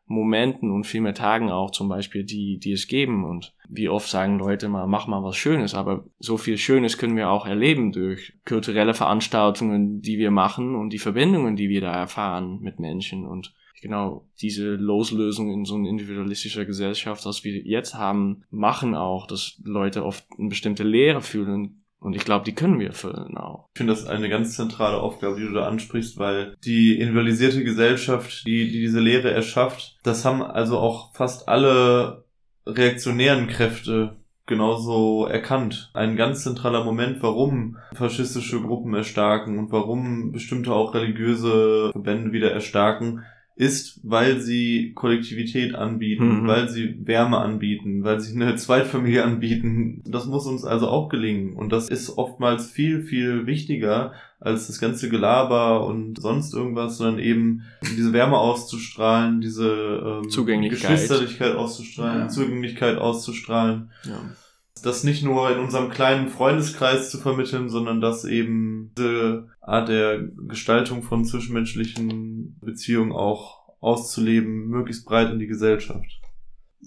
Momenten und viel mehr Tagen auch zum Beispiel, die, die es geben. Und wie oft sagen Leute mal, mach mal was Schönes, aber so viel Schönes können wir auch erleben durch kulturelle Veranstaltungen, die wir machen und die Verbindungen, die wir da erfahren mit Menschen und genau diese Loslösung in so einer individualistischer Gesellschaft, was wir jetzt haben, machen auch, dass Leute oft eine bestimmte Leere fühlen und ich glaube, die können wir erfüllen auch. Ich finde das eine ganz zentrale Aufgabe, die du da ansprichst, weil die individualisierte Gesellschaft, die, die diese Lehre erschafft, das haben also auch fast alle reaktionären Kräfte genauso erkannt. Ein ganz zentraler Moment, warum faschistische Gruppen erstarken und warum bestimmte auch religiöse Verbände wieder erstarken, ist, weil sie Kollektivität anbieten, mhm. weil sie Wärme anbieten, weil sie eine <laughs> Zweitfamilie anbieten. Das muss uns also auch gelingen. Und das ist oftmals viel, viel wichtiger als das ganze Gelaber und sonst irgendwas, sondern eben diese Wärme auszustrahlen, diese ähm, Zugänglichkeit. Geschwisterlichkeit auszustrahlen, ja. Zugänglichkeit auszustrahlen. Ja das nicht nur in unserem kleinen Freundeskreis zu vermitteln, sondern das eben diese Art der Gestaltung von zwischenmenschlichen Beziehungen auch auszuleben, möglichst breit in die Gesellschaft.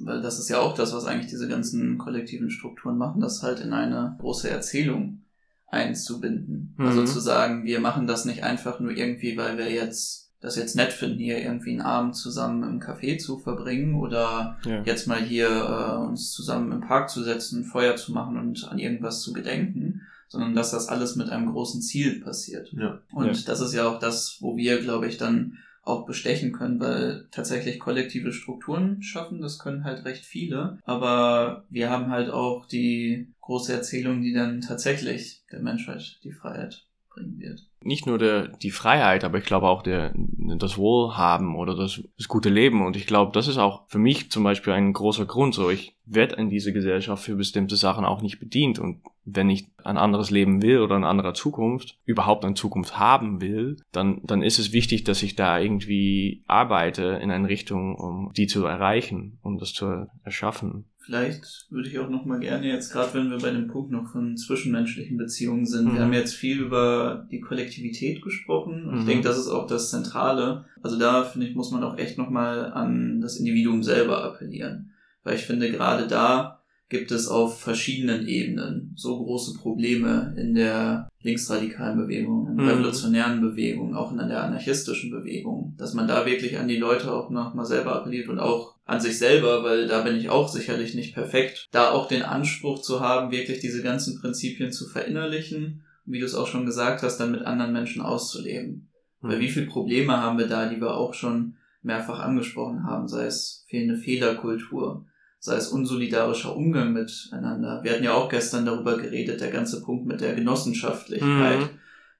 Weil das ist ja auch das, was eigentlich diese ganzen kollektiven Strukturen machen, das halt in eine große Erzählung einzubinden. Also mhm. Also zu sagen, wir machen das nicht einfach nur irgendwie, weil wir jetzt das jetzt nett finden, hier irgendwie einen Abend zusammen im Café zu verbringen oder ja. jetzt mal hier äh, uns zusammen im Park zu setzen, Feuer zu machen und an irgendwas zu gedenken, sondern dass das alles mit einem großen Ziel passiert. Ja. Und ja. das ist ja auch das, wo wir, glaube ich, dann auch bestechen können, weil tatsächlich kollektive Strukturen schaffen, das können halt recht viele, aber wir haben halt auch die große Erzählung, die dann tatsächlich der Menschheit die Freiheit bringen wird. Nicht nur der, die Freiheit, aber ich glaube auch der, das Wohlhaben oder das, das gute Leben. Und ich glaube, das ist auch für mich zum Beispiel ein großer Grund. So, ich werde in dieser Gesellschaft für bestimmte Sachen auch nicht bedient. Und wenn ich ein anderes Leben will oder eine andere Zukunft, überhaupt eine Zukunft haben will, dann, dann ist es wichtig, dass ich da irgendwie arbeite in eine Richtung, um die zu erreichen, um das zu erschaffen. Vielleicht würde ich auch noch mal gerne jetzt, gerade wenn wir bei dem Punkt noch von zwischenmenschlichen Beziehungen sind, mhm. wir haben jetzt viel über die Kollektivität gesprochen und mhm. ich denke, das ist auch das Zentrale. Also da, finde ich, muss man auch echt noch mal an das Individuum selber appellieren. Weil ich finde, gerade da gibt es auf verschiedenen Ebenen so große Probleme in der linksradikalen Bewegung, in der mhm. revolutionären Bewegung, auch in der anarchistischen Bewegung, dass man da wirklich an die Leute auch noch mal selber appelliert und auch an sich selber, weil da bin ich auch sicherlich nicht perfekt, da auch den Anspruch zu haben, wirklich diese ganzen Prinzipien zu verinnerlichen wie du es auch schon gesagt hast, dann mit anderen Menschen auszuleben. Mhm. Weil wie viele Probleme haben wir da, die wir auch schon mehrfach angesprochen haben, sei es fehlende Fehlerkultur, sei es unsolidarischer Umgang miteinander. Wir hatten ja auch gestern darüber geredet, der ganze Punkt mit der Genossenschaftlichkeit, mhm.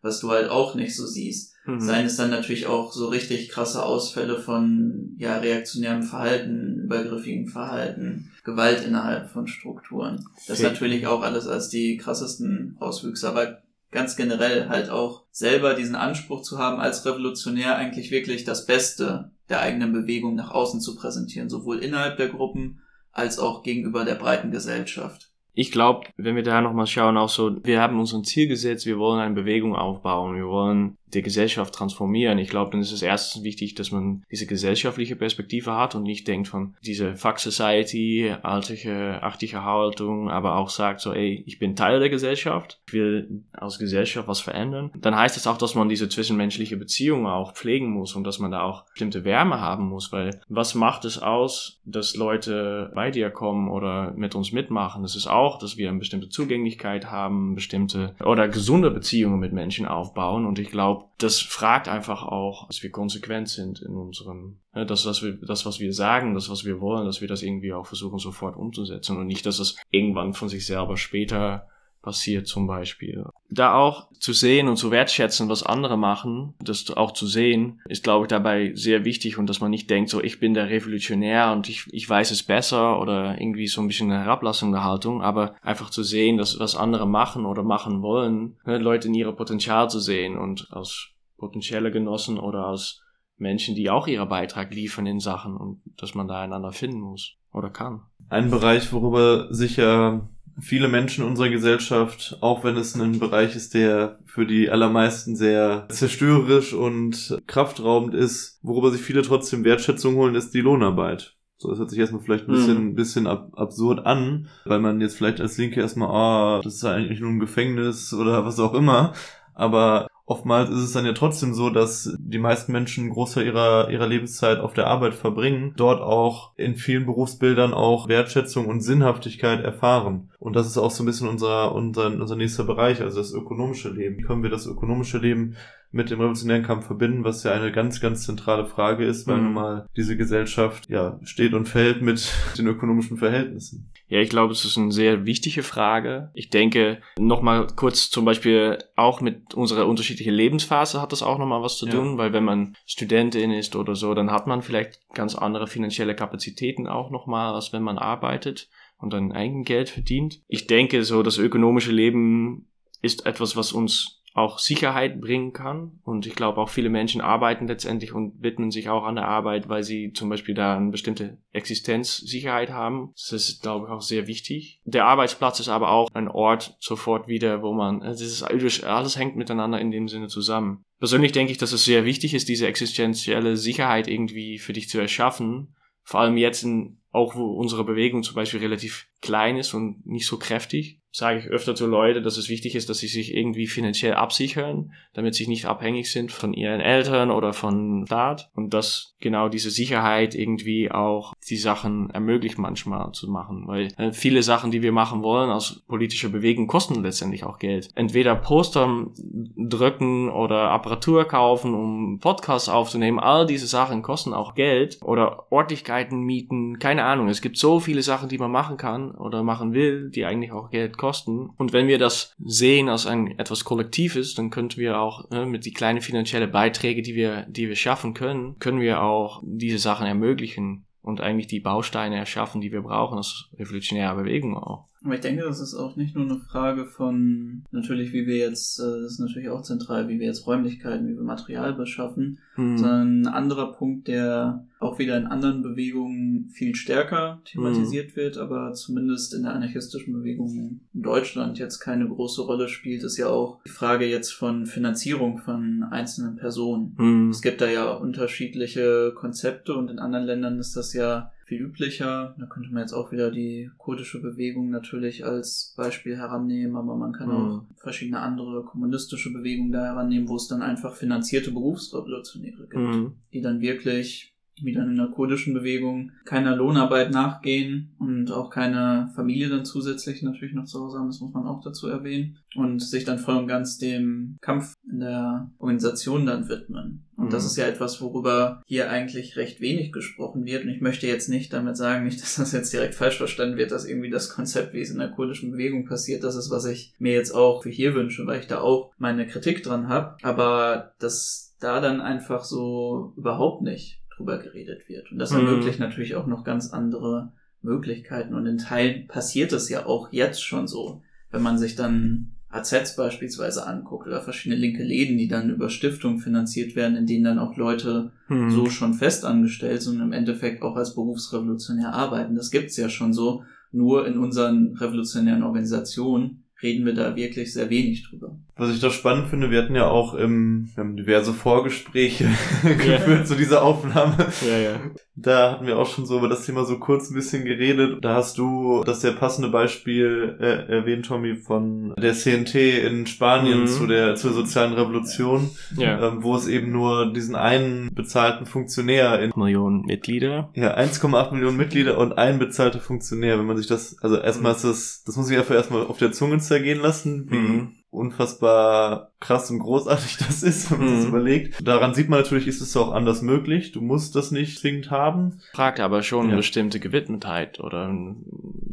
Was du halt auch nicht so siehst. Mhm. Seien es dann natürlich auch so richtig krasse Ausfälle von ja, reaktionärem Verhalten, übergriffigem Verhalten, Gewalt innerhalb von Strukturen. Das okay. natürlich auch alles als die krassesten Auswüchse, aber ganz generell halt auch selber diesen Anspruch zu haben, als Revolutionär eigentlich wirklich das Beste der eigenen Bewegung nach außen zu präsentieren, sowohl innerhalb der Gruppen als auch gegenüber der breiten Gesellschaft. Ich glaube, wenn wir da nochmal schauen, auch so, wir haben uns ein Ziel gesetzt, wir wollen eine Bewegung aufbauen, wir wollen die Gesellschaft transformieren. Ich glaube, dann ist es erstens wichtig, dass man diese gesellschaftliche Perspektive hat und nicht denkt von diese Fuck Society, altliche, achtige Haltung, aber auch sagt so, ey, ich bin Teil der Gesellschaft, ich will als Gesellschaft was verändern. Dann heißt es auch, dass man diese zwischenmenschliche Beziehung auch pflegen muss und dass man da auch bestimmte Wärme haben muss, weil was macht es aus, dass Leute bei dir kommen oder mit uns mitmachen? Das ist auch, dass wir eine bestimmte Zugänglichkeit haben, bestimmte oder gesunde Beziehungen mit Menschen aufbauen und ich glaube, das fragt einfach auch, dass wir konsequent sind in unserem, ne, das, was wir, das, was wir sagen, das, was wir wollen, dass wir das irgendwie auch versuchen sofort umzusetzen und nicht, dass es irgendwann von sich selber später passiert zum Beispiel. Da auch zu sehen und zu wertschätzen, was andere machen, das auch zu sehen, ist, glaube ich, dabei sehr wichtig und dass man nicht denkt, so ich bin der Revolutionär und ich, ich weiß es besser oder irgendwie so ein bisschen eine Herablassung der Haltung, aber einfach zu sehen, dass was andere machen oder machen wollen, ne, Leute in ihrer Potenzial zu sehen und als potenzielle Genossen oder als Menschen, die auch ihren Beitrag liefern in Sachen und dass man da einander finden muss oder kann. Ein Bereich, worüber sicher viele Menschen in unserer Gesellschaft, auch wenn es ein Bereich ist, der für die allermeisten sehr zerstörerisch und kraftraubend ist, worüber sich viele trotzdem Wertschätzung holen, ist die Lohnarbeit. So, das hört sich erstmal vielleicht ein bisschen, mhm. bisschen ab, absurd an, weil man jetzt vielleicht als Linke erstmal, ah, oh, das ist eigentlich nur ein Gefängnis oder was auch immer. Aber oftmals ist es dann ja trotzdem so, dass die meisten Menschen Großteil ihrer, ihrer Lebenszeit auf der Arbeit verbringen, dort auch in vielen Berufsbildern auch Wertschätzung und Sinnhaftigkeit erfahren. Und das ist auch so ein bisschen unser, unser, unser nächster Bereich, also das ökonomische Leben. Wie können wir das ökonomische Leben mit dem revolutionären Kampf verbinden, was ja eine ganz, ganz zentrale Frage ist, weil mhm. nun mal diese Gesellschaft ja steht und fällt mit <laughs> den ökonomischen Verhältnissen. Ja, ich glaube, es ist eine sehr wichtige Frage. Ich denke, nochmal kurz zum Beispiel auch mit unserer unterschiedlichen Lebensphase hat das auch nochmal was zu tun, ja. weil wenn man Studentin ist oder so, dann hat man vielleicht ganz andere finanzielle Kapazitäten auch nochmal, als wenn man arbeitet und dann Eigengeld verdient. Ich denke, so das ökonomische Leben ist etwas, was uns auch Sicherheit bringen kann. Und ich glaube, auch viele Menschen arbeiten letztendlich und widmen sich auch an der Arbeit, weil sie zum Beispiel da eine bestimmte Existenzsicherheit haben. Das ist, glaube ich, auch sehr wichtig. Der Arbeitsplatz ist aber auch ein Ort sofort wieder, wo man, das ist, alles hängt miteinander in dem Sinne zusammen. Persönlich denke ich, dass es sehr wichtig ist, diese existenzielle Sicherheit irgendwie für dich zu erschaffen. Vor allem jetzt in, auch wo unsere Bewegung zum Beispiel relativ klein ist und nicht so kräftig sage ich öfter zu Leuten, dass es wichtig ist, dass sie sich irgendwie finanziell absichern, damit sie nicht abhängig sind von ihren Eltern oder von Staat. Und dass genau diese Sicherheit irgendwie auch die Sachen ermöglicht manchmal zu machen, weil äh, viele Sachen, die wir machen wollen aus politischer Bewegung, kosten letztendlich auch Geld. Entweder Poster drücken oder Apparatur kaufen, um Podcasts aufzunehmen, all diese Sachen kosten auch Geld oder Örtlichkeiten mieten, keine Ahnung. Es gibt so viele Sachen, die man machen kann oder machen will, die eigentlich auch Geld kosten kosten. Und wenn wir das sehen als ein etwas Kollektives, dann könnten wir auch äh, mit die kleinen finanziellen Beiträge, die wir, die wir schaffen können, können wir auch diese Sachen ermöglichen und eigentlich die Bausteine erschaffen, die wir brauchen als revolutionäre Bewegung auch. Aber ich denke, das ist auch nicht nur eine Frage von, natürlich, wie wir jetzt, äh, das ist natürlich auch zentral, wie wir jetzt Räumlichkeiten, wie wir Material beschaffen, mhm. sondern ein anderer Punkt, der auch wieder in anderen Bewegungen viel stärker thematisiert mhm. wird, aber zumindest in der anarchistischen Bewegung in Deutschland jetzt keine große Rolle spielt, ist ja auch die Frage jetzt von Finanzierung von einzelnen Personen. Mhm. Es gibt da ja unterschiedliche Konzepte und in anderen Ländern ist das ja viel üblicher. Da könnte man jetzt auch wieder die kurdische Bewegung natürlich als Beispiel herannehmen, aber man kann mhm. auch verschiedene andere kommunistische Bewegungen da herannehmen, wo es dann einfach finanzierte Berufsrevolutionäre gibt, mhm. die dann wirklich wie dann in der kurdischen Bewegung, keiner Lohnarbeit nachgehen und auch keine Familie dann zusätzlich natürlich noch zu Hause haben, das muss man auch dazu erwähnen, und sich dann voll und ganz dem Kampf in der Organisation dann widmen. Und mhm. das ist ja etwas, worüber hier eigentlich recht wenig gesprochen wird. Und ich möchte jetzt nicht damit sagen, nicht, dass das jetzt direkt falsch verstanden wird, dass irgendwie das Konzept, wie es in der kurdischen Bewegung passiert, das ist, was ich mir jetzt auch für hier wünsche, weil ich da auch meine Kritik dran habe. Aber das da dann einfach so überhaupt nicht drüber geredet wird. Und das mhm. ermöglicht natürlich auch noch ganz andere Möglichkeiten. Und in Teilen passiert es ja auch jetzt schon so, wenn man sich dann AZs beispielsweise anguckt oder verschiedene linke Läden, die dann über Stiftungen finanziert werden, in denen dann auch Leute mhm. so schon festangestellt sind und im Endeffekt auch als Berufsrevolutionär arbeiten. Das gibt's ja schon so. Nur in unseren revolutionären Organisationen reden wir da wirklich sehr wenig drüber. Was ich doch spannend finde, wir hatten ja auch im, wir haben diverse Vorgespräche <laughs> geführt ja. zu dieser Aufnahme. Ja, ja. Da hatten wir auch schon so über das Thema so kurz ein bisschen geredet. Da hast du das sehr passende Beispiel äh, erwähnt, Tommy, von der CNT in Spanien mhm. zu der zur sozialen Revolution, ja. ähm, wo es eben nur diesen einen bezahlten Funktionär in Millionen Mitglieder. Ja, 1,8 Millionen Mitglieder und ein bezahlter Funktionär. Wenn man sich das, also erstmal mhm. ist das, das muss ich einfach erstmal auf der Zunge zergehen lassen, wie mhm unfassbar krass und großartig <laughs> das ist, wenn man mhm. das überlegt. Daran sieht man natürlich, ist es auch anders möglich. Du musst das nicht zwingend haben. Fragt aber schon ja. eine bestimmte Gewidmetheit oder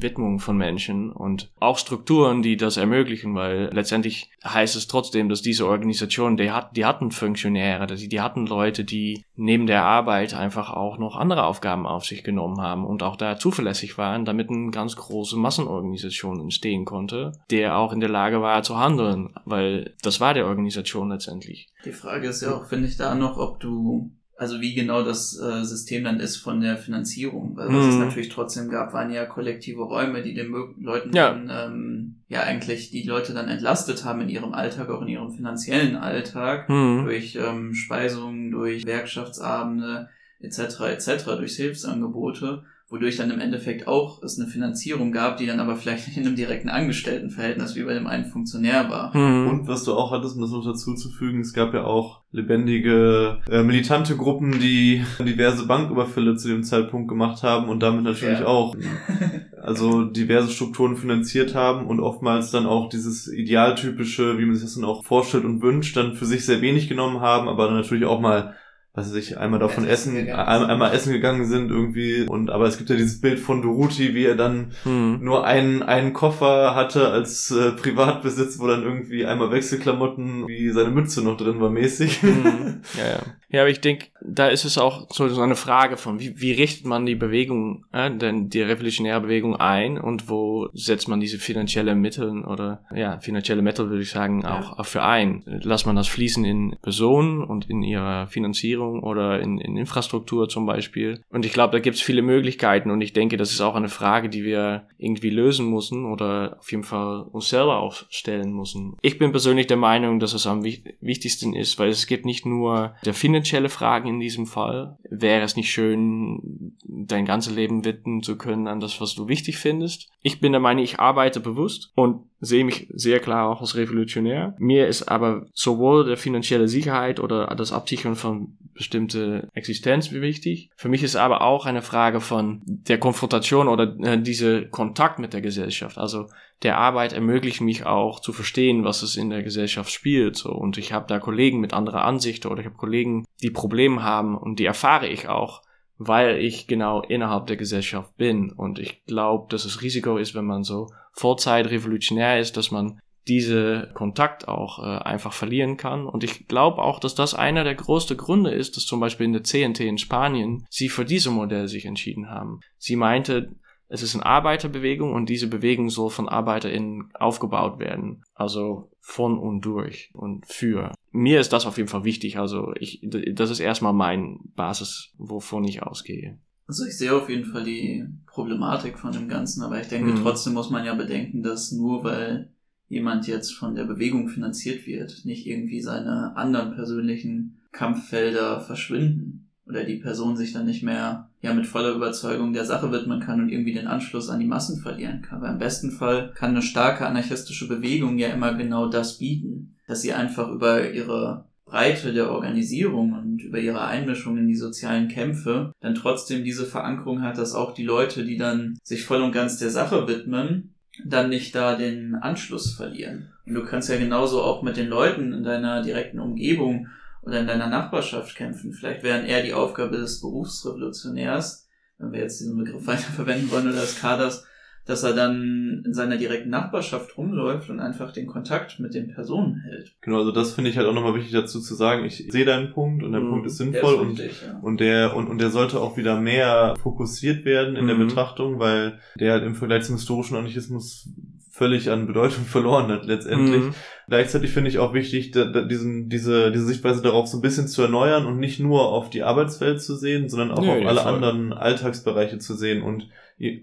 Widmung von Menschen und auch Strukturen, die das ermöglichen, weil letztendlich heißt es trotzdem, dass diese Organisation, die, hat, die hatten Funktionäre, die, die hatten Leute, die neben der Arbeit einfach auch noch andere Aufgaben auf sich genommen haben und auch da zuverlässig waren, damit eine ganz große Massenorganisation entstehen konnte, der auch in der Lage war zu handeln, weil das war der Organisation letztendlich. Die Frage ist ja auch, finde ich da noch, ob du also wie genau das äh, System dann ist von der Finanzierung. Weil was mhm. es natürlich trotzdem gab, waren ja kollektive Räume, die den Leuten ja. dann ähm, ja eigentlich die Leute dann entlastet haben in ihrem Alltag, auch in ihrem finanziellen Alltag, mhm. durch ähm, Speisungen, durch Werkschaftsabende etc. etc., durch Hilfsangebote wodurch dann im Endeffekt auch es eine Finanzierung gab, die dann aber vielleicht nicht in einem direkten Angestelltenverhältnis wie bei dem einen Funktionär war. Mhm. Und was du auch hattest, um das noch dazu zu fügen, es gab ja auch lebendige äh, militante Gruppen, die diverse Banküberfälle zu dem Zeitpunkt gemacht haben und damit natürlich ja. auch <laughs> also diverse Strukturen finanziert haben und oftmals dann auch dieses idealtypische, wie man sich das dann auch vorstellt und wünscht, dann für sich sehr wenig genommen haben, aber dann natürlich auch mal was weiß ich, einmal davon essen, essen einmal, einmal essen gegangen sind irgendwie und aber es gibt ja dieses Bild von Doruti, wie er dann hm. nur einen einen Koffer hatte als äh, Privatbesitz, wo dann irgendwie einmal Wechselklamotten wie seine Mütze noch drin war mäßig. Hm. <laughs> Ja, ja. Ja, aber ich denke, da ist es auch so, so eine Frage von, wie, wie richtet man die Bewegung, äh, denn die revolutionäre Bewegung ein und wo setzt man diese finanzielle Mittel oder ja, finanzielle Mittel würde ich sagen auch, auch für ein. Lässt man das fließen in Personen und in ihrer Finanzierung oder in, in Infrastruktur zum Beispiel. Und ich glaube, da gibt es viele Möglichkeiten und ich denke, das ist auch eine Frage, die wir irgendwie lösen müssen oder auf jeden Fall uns selber auch stellen müssen. Ich bin persönlich der Meinung, dass es am wichtigsten ist, weil es gibt nicht nur der finanzielle Fragen in diesem Fall. Wäre es nicht schön, dein ganzes Leben widmen zu können an das, was du wichtig findest? Ich bin der Meinung, ich arbeite bewusst und sehe mich sehr klar auch als Revolutionär. Mir ist aber sowohl der finanzielle Sicherheit oder das Absichern von bestimmte Existenz wichtig. Für mich ist aber auch eine Frage von der Konfrontation oder äh, diese Kontakt mit der Gesellschaft. Also der Arbeit ermöglicht mich auch zu verstehen, was es in der Gesellschaft spielt. So. Und ich habe da Kollegen mit anderer Ansicht oder ich habe Kollegen, die Probleme haben und die erfahre ich auch, weil ich genau innerhalb der Gesellschaft bin. Und ich glaube, dass es Risiko ist, wenn man so Vorzeit revolutionär ist, dass man diese Kontakt auch äh, einfach verlieren kann. Und ich glaube auch, dass das einer der größten Gründe ist, dass zum Beispiel in der CNT in Spanien sie für diese Modell sich entschieden haben. Sie meinte, es ist eine Arbeiterbewegung und diese Bewegung soll von ArbeiterInnen aufgebaut werden. Also von und durch und für. Mir ist das auf jeden Fall wichtig. Also ich, das ist erstmal mein Basis, wovon ich ausgehe. Also ich sehe auf jeden Fall die Problematik von dem Ganzen, aber ich denke, mhm. trotzdem muss man ja bedenken, dass nur weil jemand jetzt von der Bewegung finanziert wird, nicht irgendwie seine anderen persönlichen Kampffelder verschwinden oder die Person sich dann nicht mehr ja mit voller Überzeugung der Sache widmen kann und irgendwie den Anschluss an die Massen verlieren kann. Weil im besten Fall kann eine starke anarchistische Bewegung ja immer genau das bieten, dass sie einfach über ihre Breite der Organisierung und über ihre Einmischung in die sozialen Kämpfe dann trotzdem diese Verankerung hat, dass auch die Leute, die dann sich voll und ganz der Sache widmen, dann nicht da den Anschluss verlieren. Und du kannst ja genauso auch mit den Leuten in deiner direkten Umgebung oder in deiner Nachbarschaft kämpfen. Vielleicht wären eher die Aufgabe des Berufsrevolutionärs, wenn wir jetzt diesen Begriff <laughs> weiterverwenden wollen, oder des Kaders, dass er dann in seiner direkten Nachbarschaft rumläuft und einfach den Kontakt mit den Personen hält. Genau, also das finde ich halt auch nochmal wichtig dazu zu sagen. Ich sehe deinen Punkt und der mhm. Punkt ist sinnvoll ist richtig, und, ja. und der und, und der sollte auch wieder mehr fokussiert werden in mhm. der Betrachtung, weil der halt im Vergleich zum historischen Anarchismus völlig an Bedeutung <laughs> verloren hat letztendlich. Mhm. Gleichzeitig finde ich auch wichtig, da, da diesen, diese, diese Sichtweise darauf so ein bisschen zu erneuern und nicht nur auf die Arbeitswelt zu sehen, sondern auch nee, auf alle voll. anderen Alltagsbereiche zu sehen und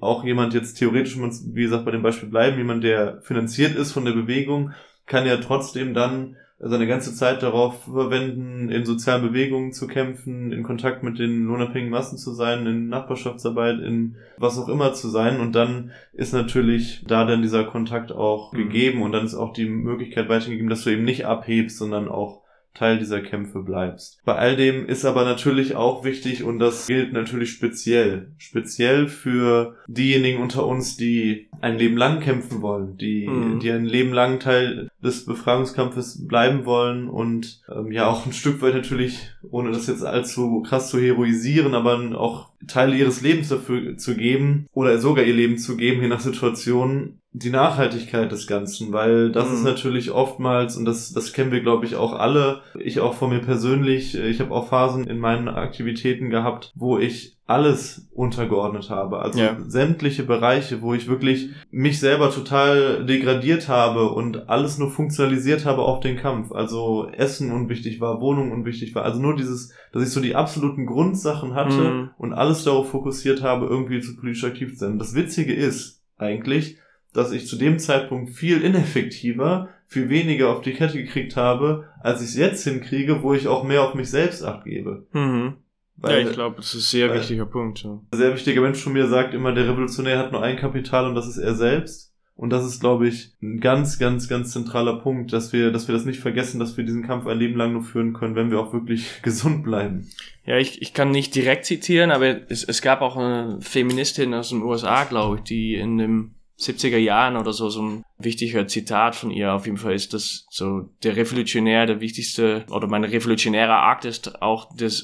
auch jemand jetzt theoretisch, wie gesagt, bei dem Beispiel bleiben, jemand, der finanziert ist von der Bewegung, kann ja trotzdem dann seine ganze Zeit darauf verwenden, in sozialen Bewegungen zu kämpfen, in Kontakt mit den lohnabhängigen Massen zu sein, in Nachbarschaftsarbeit, in was auch immer zu sein. Und dann ist natürlich da dann dieser Kontakt auch mhm. gegeben und dann ist auch die Möglichkeit weitergegeben, dass du eben nicht abhebst, sondern auch Teil dieser Kämpfe bleibst. Bei all dem ist aber natürlich auch wichtig und das gilt natürlich speziell, speziell für diejenigen unter uns, die ein Leben lang kämpfen wollen, die, mhm. die ein Leben lang Teil des Befragungskampfes bleiben wollen und ähm, ja auch ein Stück weit natürlich, ohne das jetzt allzu krass zu heroisieren, aber auch Teile ihres Lebens dafür zu geben oder sogar ihr Leben zu geben, je nach Situation, die Nachhaltigkeit des Ganzen, weil das mhm. ist natürlich oftmals, und das, das kennen wir, glaube ich, auch alle, ich auch von mir persönlich, ich habe auch Phasen in meinen Aktivitäten gehabt, wo ich alles untergeordnet habe. Also ja. sämtliche Bereiche, wo ich wirklich mich selber total degradiert habe und alles nur funktionalisiert habe auf den Kampf. Also Essen unwichtig war, Wohnung unwichtig war. Also nur dieses, dass ich so die absoluten Grundsachen hatte mhm. und alles darauf fokussiert habe, irgendwie zu politisch aktiv zu sein. Das Witzige ist eigentlich, dass ich zu dem Zeitpunkt viel ineffektiver, viel weniger auf die Kette gekriegt habe, als ich es jetzt hinkriege, wo ich auch mehr auf mich selbst abgebe. Mhm. Weil, ja, ich glaube, das ist ein sehr wichtiger Punkt. Ja. Ein sehr wichtiger Mensch von mir sagt immer, der Revolutionär hat nur ein Kapital und das ist er selbst. Und das ist, glaube ich, ein ganz, ganz, ganz zentraler Punkt, dass wir, dass wir das nicht vergessen, dass wir diesen Kampf ein Leben lang nur führen können, wenn wir auch wirklich <laughs> gesund bleiben. Ja, ich, ich kann nicht direkt zitieren, aber es, es gab auch eine Feministin aus den USA, glaube ich, die in dem 70er Jahren oder so, so ein wichtiger Zitat von ihr auf jeden Fall ist, dass so der Revolutionär, der wichtigste, oder mein revolutionärer Akt ist auch das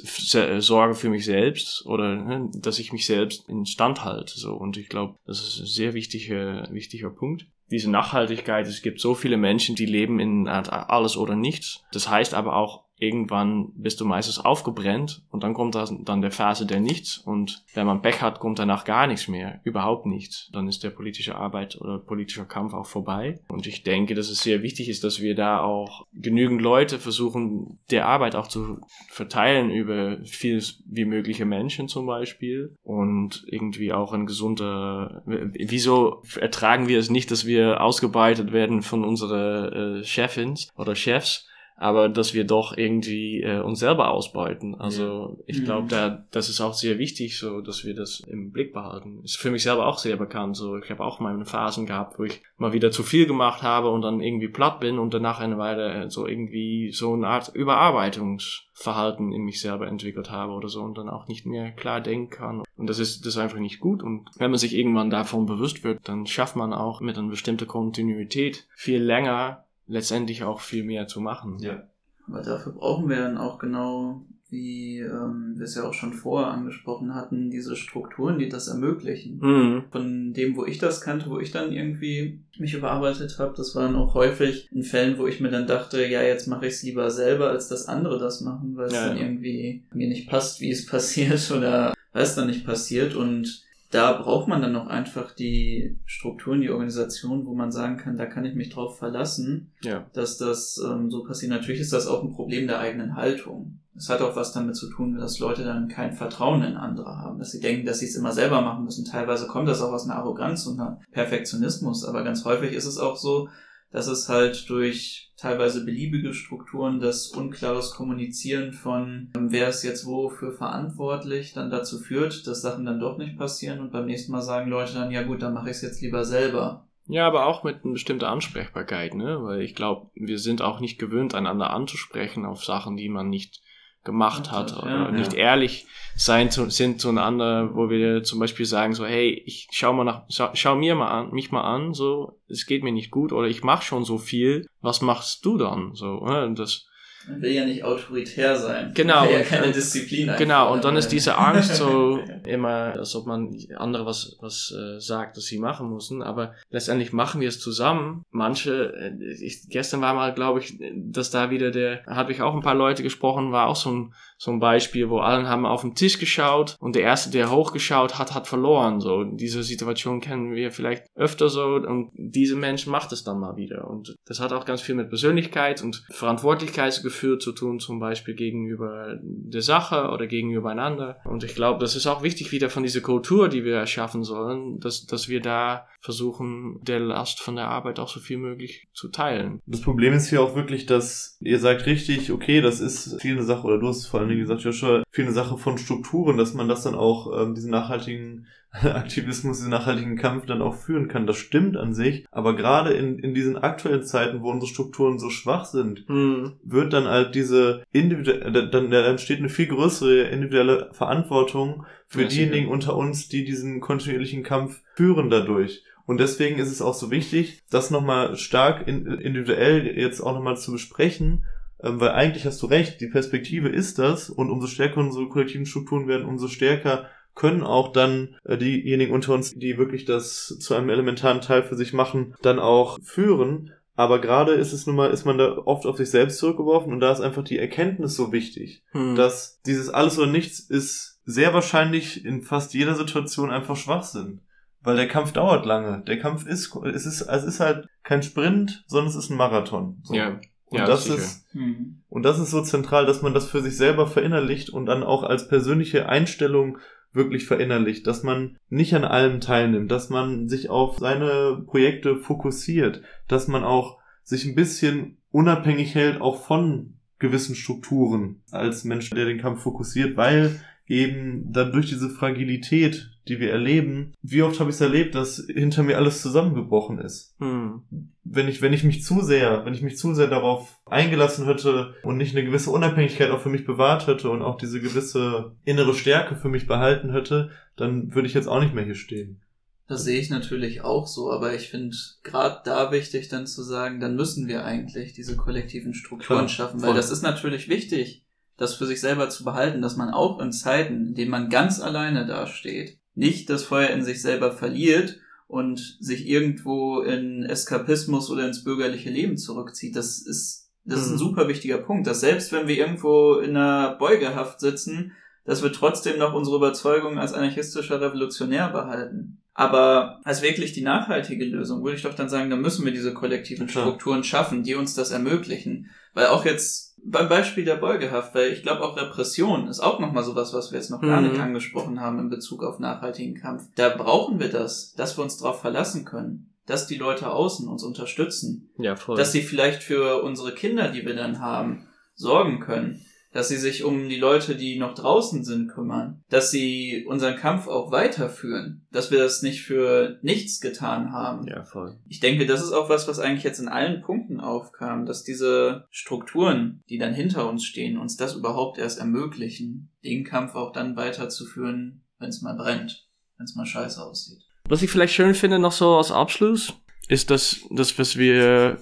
Sorge für mich selbst oder ne, dass ich mich selbst in Stand halte. So. Und ich glaube, das ist ein sehr wichtiger, wichtiger Punkt diese Nachhaltigkeit, es gibt so viele Menschen, die leben in alles oder nichts. Das heißt aber auch, irgendwann bist du meistens aufgebrennt und dann kommt dann der Phase der Nichts und wenn man Pech hat, kommt danach gar nichts mehr, überhaupt nichts. Dann ist der politische Arbeit oder politische Kampf auch vorbei und ich denke, dass es sehr wichtig ist, dass wir da auch genügend Leute versuchen, der Arbeit auch zu verteilen über viel wie mögliche Menschen zum Beispiel und irgendwie auch ein gesunder, wieso ertragen wir es nicht, dass wir ausgebeutet werden von unseren äh, Chefins oder Chefs, aber dass wir doch irgendwie äh, uns selber ausbeuten. Also ich glaube, mhm. da das ist auch sehr wichtig, so dass wir das im Blick behalten. Ist für mich selber auch sehr bekannt. So ich habe auch meine Phasen gehabt, wo ich mal wieder zu viel gemacht habe und dann irgendwie platt bin und danach eine Weile äh, so irgendwie so eine Art Überarbeitungsverhalten in mich selber entwickelt habe oder so und dann auch nicht mehr klar denken kann. Und das ist das ist einfach nicht gut. Und wenn man sich irgendwann davon bewusst wird, dann schafft man auch mit einer bestimmten Kontinuität viel länger letztendlich auch viel mehr zu machen. Ja. Aber dafür brauchen wir dann auch genau, wie ähm, wir es ja auch schon vorher angesprochen hatten, diese Strukturen, die das ermöglichen. Mhm. Von dem, wo ich das kannte, wo ich dann irgendwie mich überarbeitet habe, das waren auch häufig in Fällen, wo ich mir dann dachte, ja, jetzt mache ich es lieber selber, als dass andere das machen, weil es ja, dann ja. irgendwie mir nicht passt, wie es <laughs> passiert oder weil es dann nicht passiert und da braucht man dann noch einfach die Strukturen, die Organisation, wo man sagen kann, da kann ich mich drauf verlassen, ja. dass das ähm, so passiert. Natürlich ist das auch ein Problem der eigenen Haltung. Es hat auch was damit zu tun, dass Leute dann kein Vertrauen in andere haben, dass sie denken, dass sie es immer selber machen müssen. Teilweise kommt das auch aus einer Arroganz und einem Perfektionismus, aber ganz häufig ist es auch so, dass es halt durch teilweise beliebige Strukturen das unklares Kommunizieren von ähm, wer ist jetzt wofür verantwortlich dann dazu führt, dass Sachen dann doch nicht passieren und beim nächsten Mal sagen Leute dann, ja gut, dann mache ich es jetzt lieber selber. Ja, aber auch mit einer bestimmten Ansprechbarkeit, ne? Weil ich glaube, wir sind auch nicht gewöhnt, einander anzusprechen auf Sachen, die man nicht gemacht hat Ja, oder ja. nicht ehrlich sein zu, sind zueinander, wo wir zum Beispiel sagen so, hey, ich schau mal nach, schau, schau mir mal an, mich mal an, so, es geht mir nicht gut oder ich mache schon so viel, was machst du dann, so, ne? Das, Man will ja nicht autoritär sein. Genau. Man will ja keine Disziplin Genau, und dann ist diese Angst so <laughs> immer, als ob man andere was, was äh, sagt, dass sie machen müssen. Aber letztendlich machen wir es zusammen. Manche, äh, ich, gestern war mal, glaube ich, dass da wieder der, habe ich auch ein paar Leute gesprochen, war auch so ein, so ein Beispiel, wo allen haben auf den Tisch geschaut und der Erste, der hochgeschaut hat, hat verloren. So, diese Situation kennen wir vielleicht öfter so und diese Mensch macht es dann mal wieder. Und das hat auch ganz viel mit Persönlichkeit und Verantwortlichkeitsgefühl zu tun, zum Beispiel gegenüber der Sache oder gegenüber einander. Und ich glaube, das ist auch wichtig wieder von dieser Kultur, die wir erschaffen sollen, dass, dass wir da versuchen, der Last von der Arbeit auch so viel möglich zu teilen. Das Problem ist hier auch wirklich, dass ihr sagt richtig, okay, das ist viel eine Sache, oder du hast vor allen Dingen gesagt, Joshua, viel eine Sache von Strukturen, dass man das dann auch, ähm, diesen nachhaltigen <laughs> Aktivismus, diesen nachhaltigen Kampf dann auch führen kann. Das stimmt an sich, aber gerade in, in diesen aktuellen Zeiten, wo unsere Strukturen so schwach sind, Hm. wird dann halt diese individuelle, dann, dann entsteht eine viel größere individuelle Verantwortung für Ja, diejenigen unter uns, die diesen kontinuierlichen Kampf führen dadurch. Und deswegen ist es auch so wichtig, das nochmal stark in, individuell jetzt auch nochmal zu besprechen, ähm, weil eigentlich hast du recht, die Perspektive ist das und umso stärker unsere kollektiven Strukturen werden, umso stärker können auch dann äh, diejenigen unter uns, die wirklich das zu einem elementaren Teil für sich machen, dann auch führen. Aber gerade ist es nun mal, ist man da oft auf sich selbst zurückgeworfen und da ist einfach die Erkenntnis so wichtig, Hm. dass dieses alles oder nichts ist sehr wahrscheinlich in fast jeder Situation einfach Schwachsinn. Weil der Kampf dauert lange. Der Kampf ist, es ist, es ist halt kein Sprint, sondern es ist ein Marathon. So. ja. Und ja, das sicher. ist, Hm. und das ist so zentral, dass man das für sich selber verinnerlicht und dann auch als persönliche Einstellung wirklich verinnerlicht, dass man nicht an allem teilnimmt, dass man sich auf seine Projekte fokussiert, dass man auch sich ein bisschen unabhängig hält, auch von gewissen Strukturen als Mensch, der den Kampf fokussiert, weil eben dann durch diese Fragilität, die wir erleben, wie oft habe ich es erlebt, dass hinter mir alles zusammengebrochen ist Hm. wenn ich, wenn ich mich zu sehr, wenn ich mich zu sehr darauf eingelassen hätte und nicht eine gewisse Unabhängigkeit auch für mich bewahrt hätte und auch diese gewisse innere Stärke für mich behalten hätte, dann würde ich jetzt auch nicht mehr hier stehen. Das sehe ich natürlich auch so, aber ich finde gerade da wichtig dann zu sagen, dann müssen wir eigentlich diese kollektiven Strukturen Klar, schaffen, voll. weil das ist natürlich wichtig, das für sich selber zu behalten, dass man auch in Zeiten, in denen man ganz alleine dasteht, nicht das Feuer in sich selber verliert und sich irgendwo in Eskapismus oder ins bürgerliche Leben zurückzieht. Das ist, das ist ein Mhm. super wichtiger Punkt, dass selbst wenn wir irgendwo in einer Beugehaft sitzen, dass wir trotzdem noch unsere Überzeugung als anarchistischer Revolutionär behalten. Aber als wirklich die nachhaltige Lösung würde ich doch dann sagen, da müssen wir diese kollektiven. Strukturen schaffen, die uns das ermöglichen. Weil auch jetzt beim Beispiel der Beugehaft, weil ich glaube auch Repression ist auch nochmal sowas, was wir jetzt noch gar Mhm. nicht angesprochen haben in Bezug auf nachhaltigen Kampf. Da brauchen wir das, dass wir uns darauf verlassen können, dass die Leute außen uns unterstützen, Ja, voll. dass sie vielleicht für unsere Kinder, die wir dann haben, sorgen können, dass sie sich um die Leute, die noch draußen sind, kümmern, dass sie unseren Kampf auch weiterführen, dass wir das nicht für nichts getan haben. ja, voll. Ich denke, das ist auch was, was eigentlich jetzt in allen Punkten aufkam, dass diese Strukturen, die dann hinter uns stehen, uns das überhaupt erst ermöglichen, den Kampf auch dann weiterzuführen, wenn es mal brennt, wenn es mal scheiße aussieht. Was ich vielleicht schön finde, noch so als Abschluss, ist, dass, dass was wir.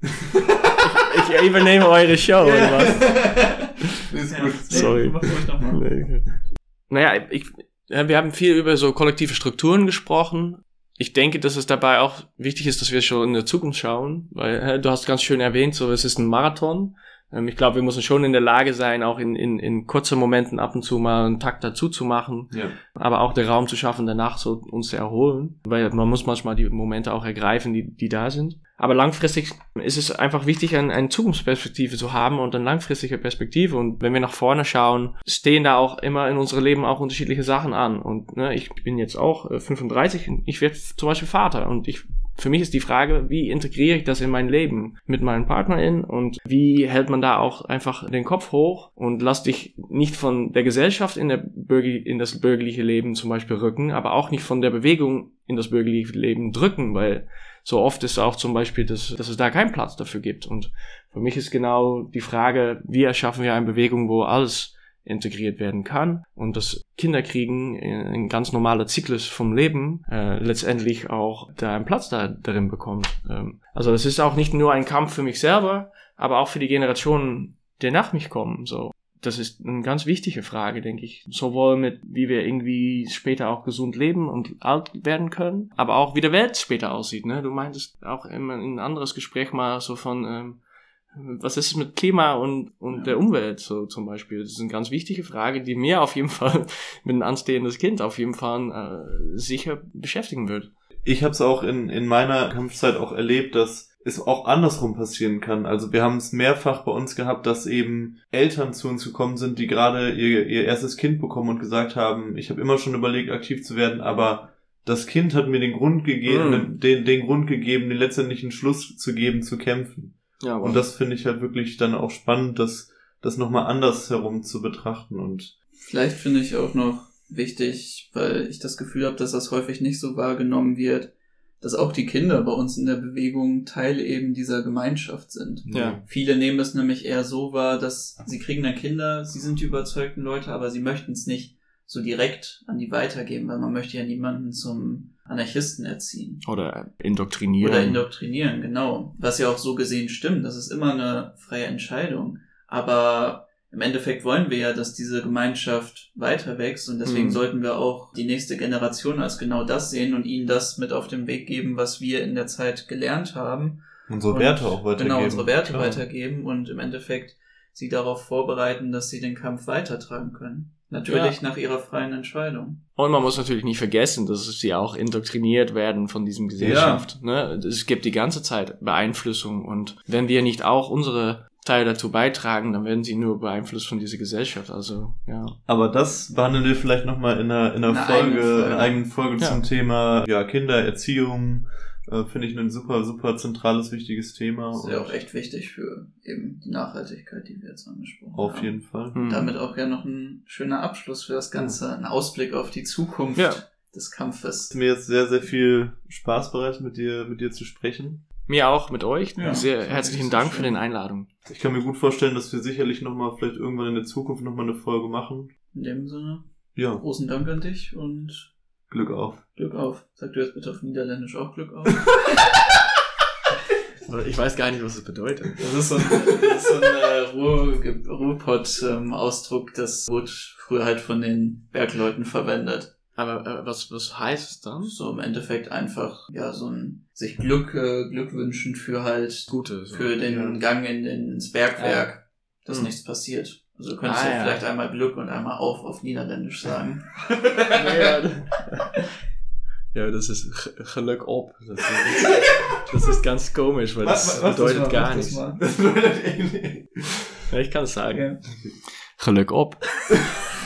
<laughs> ich, übernehme eure Show, oder was? <laughs> Ist gut. Sorry. Naja, ich, ja, wir haben viel über so kollektive Strukturen gesprochen. Ich denke, dass es dabei auch wichtig ist, dass wir schon in der Zukunft schauen, weil hä, du hast ganz schön erwähnt, so es ist ein Marathon. Ähm, ich glaube, wir müssen schon in der Lage sein, auch in, in, in kurzen Momenten ab und zu mal einen Takt dazu zu machen, Ja. aber auch den Raum zu schaffen, danach so uns zu erholen, weil man muss manchmal die Momente auch ergreifen, die, die da sind. Aber langfristig ist es einfach wichtig, ein, eine Zukunftsperspektive zu haben und eine langfristige Perspektive. Und wenn wir nach vorne schauen, stehen da auch immer in unserem Leben auch unterschiedliche Sachen an. Und ne, ich bin jetzt auch äh, 35 und ich werde zum Beispiel Vater. Und ich, für mich ist die Frage, wie integriere ich das in mein Leben mit meinem Partnerin und wie hält man da auch einfach den Kopf hoch und lass dich nicht von der Gesellschaft in, der Bürger, in das bürgerliche Leben zum Beispiel rücken, aber auch nicht von der Bewegung in das bürgerliche Leben drücken, weil so oft ist auch zum Beispiel, dass, dass es da keinen Platz dafür gibt. Und für mich ist genau die Frage, wie erschaffen wir eine Bewegung, wo alles integriert werden kann und das Kinderkriegen ein ganz normaler Zyklus vom Leben äh, letztendlich auch da einen Platz da, darin bekommt. Ähm, also es ist auch nicht nur ein Kampf für mich selber, aber auch für die Generationen, die nach mich kommen. So, das ist eine ganz wichtige Frage, denke ich. Sowohl mit, wie wir irgendwie später auch gesund leben und alt werden können, aber auch wie der Welt später aussieht. Ne? Du meintest auch immer in ein anderes Gespräch mal so von, ähm, was ist mit Klima und, und ja. der Umwelt so zum Beispiel? Das ist eine ganz wichtige Frage, die mir auf jeden <laughs> Fall mit einem anstehendes Kind auf jeden Fall äh, sicher beschäftigen wird. Ich habe es auch in, in meiner Kampfzeit auch erlebt, dass es auch andersrum passieren kann. Also wir haben es mehrfach bei uns gehabt, dass eben Eltern zu uns gekommen sind, die gerade ihr, ihr erstes Kind bekommen und gesagt haben, ich habe immer schon überlegt, aktiv zu werden, aber das Kind hat mir den Grund gegeben, mm. den, den Grund gegeben, den letztendlichen Schluss zu geben, zu kämpfen. Ja, und das finde ich halt wirklich dann auch spannend, das, das nochmal anders herum zu betrachten und. Vielleicht finde ich auch noch wichtig, weil ich das Gefühl habe, dass das häufig nicht so wahrgenommen wird, dass auch die Kinder bei uns in der Bewegung Teil eben dieser Gemeinschaft sind. Ja. Viele nehmen es nämlich eher so wahr, dass sie kriegen dann Kinder, sie sind die überzeugten Leute, aber sie möchten es nicht so direkt an die weitergeben, weil man möchte ja niemanden zum Anarchisten erziehen. Oder indoktrinieren. Oder indoktrinieren, genau. Was ja auch so gesehen stimmt, das ist immer eine freie Entscheidung. Aber im Endeffekt wollen wir ja, dass diese Gemeinschaft weiter wächst und deswegen mhm. sollten wir auch die nächste Generation als genau das sehen und ihnen das mit auf den Weg geben, was wir in der Zeit gelernt haben. Unsere und, Werte auch weitergeben. Genau, unsere Werte Klar. weitergeben und im Endeffekt sie darauf vorbereiten, dass sie den Kampf weitertragen können. Natürlich ja. nach ihrer freien Entscheidung. Und man muss natürlich nicht vergessen, dass sie auch indoktriniert werden von diesem Gesellschaft. Ja. Ne? Es gibt die ganze Zeit Beeinflussung und wenn wir nicht auch unsere Teil dazu beitragen, dann werden sie nur beeinflusst von dieser Gesellschaft. Also, ja. Aber das behandeln wir vielleicht nochmal in einer, in einer eine Folge, eigene Folge, einer eigenen Folge ja. zum Thema ja, Kindererziehung. Äh, Finde ich ein super, super zentrales, wichtiges Thema. Das ist ja auch echt wichtig für eben die Nachhaltigkeit, die wir jetzt angesprochen auf haben. Auf jeden Fall. Und damit auch ja noch ein schöner Abschluss für das Ganze, ein Ausblick auf die Zukunft. Ja. des Kampfes. Mir jetzt sehr, sehr viel Spaß bereitet, mit dir, mit dir zu sprechen. Mir auch mit euch. Ja, Sehr herzlichen Dank für den Einladung. Ich kann mir gut vorstellen, dass wir sicherlich nochmal, vielleicht irgendwann in der Zukunft nochmal eine Folge machen. In dem Sinne. Ja. Großen Dank an dich und Glück auf. Glück auf. Sag du jetzt bitte auf Niederländisch auch Glück auf. <laughs> ich weiß gar nicht, was das bedeutet. Das ist so ein, das ist so ein äh, Ruhrpott-Ausdruck, ähm, das wurde früher halt von den Bergleuten verwendet. Aber äh, was, was heißt es dann? So im Endeffekt einfach, ja, so ein sich Glück, äh, Glück wünschen für halt Gute, so. für den ja. Gang in, in, ins Bergwerk, ja. dass hm. nichts passiert. Also du könntest ah, ja vielleicht einmal Glück und einmal auf auf Niederländisch sagen. <laughs> ja, das ist Glück op. Das ist, das ist ganz komisch, weil das was, was bedeutet das gar nichts. Das bedeutet eh nicht. Ja, ich kann es sagen. Glück op. <laughs>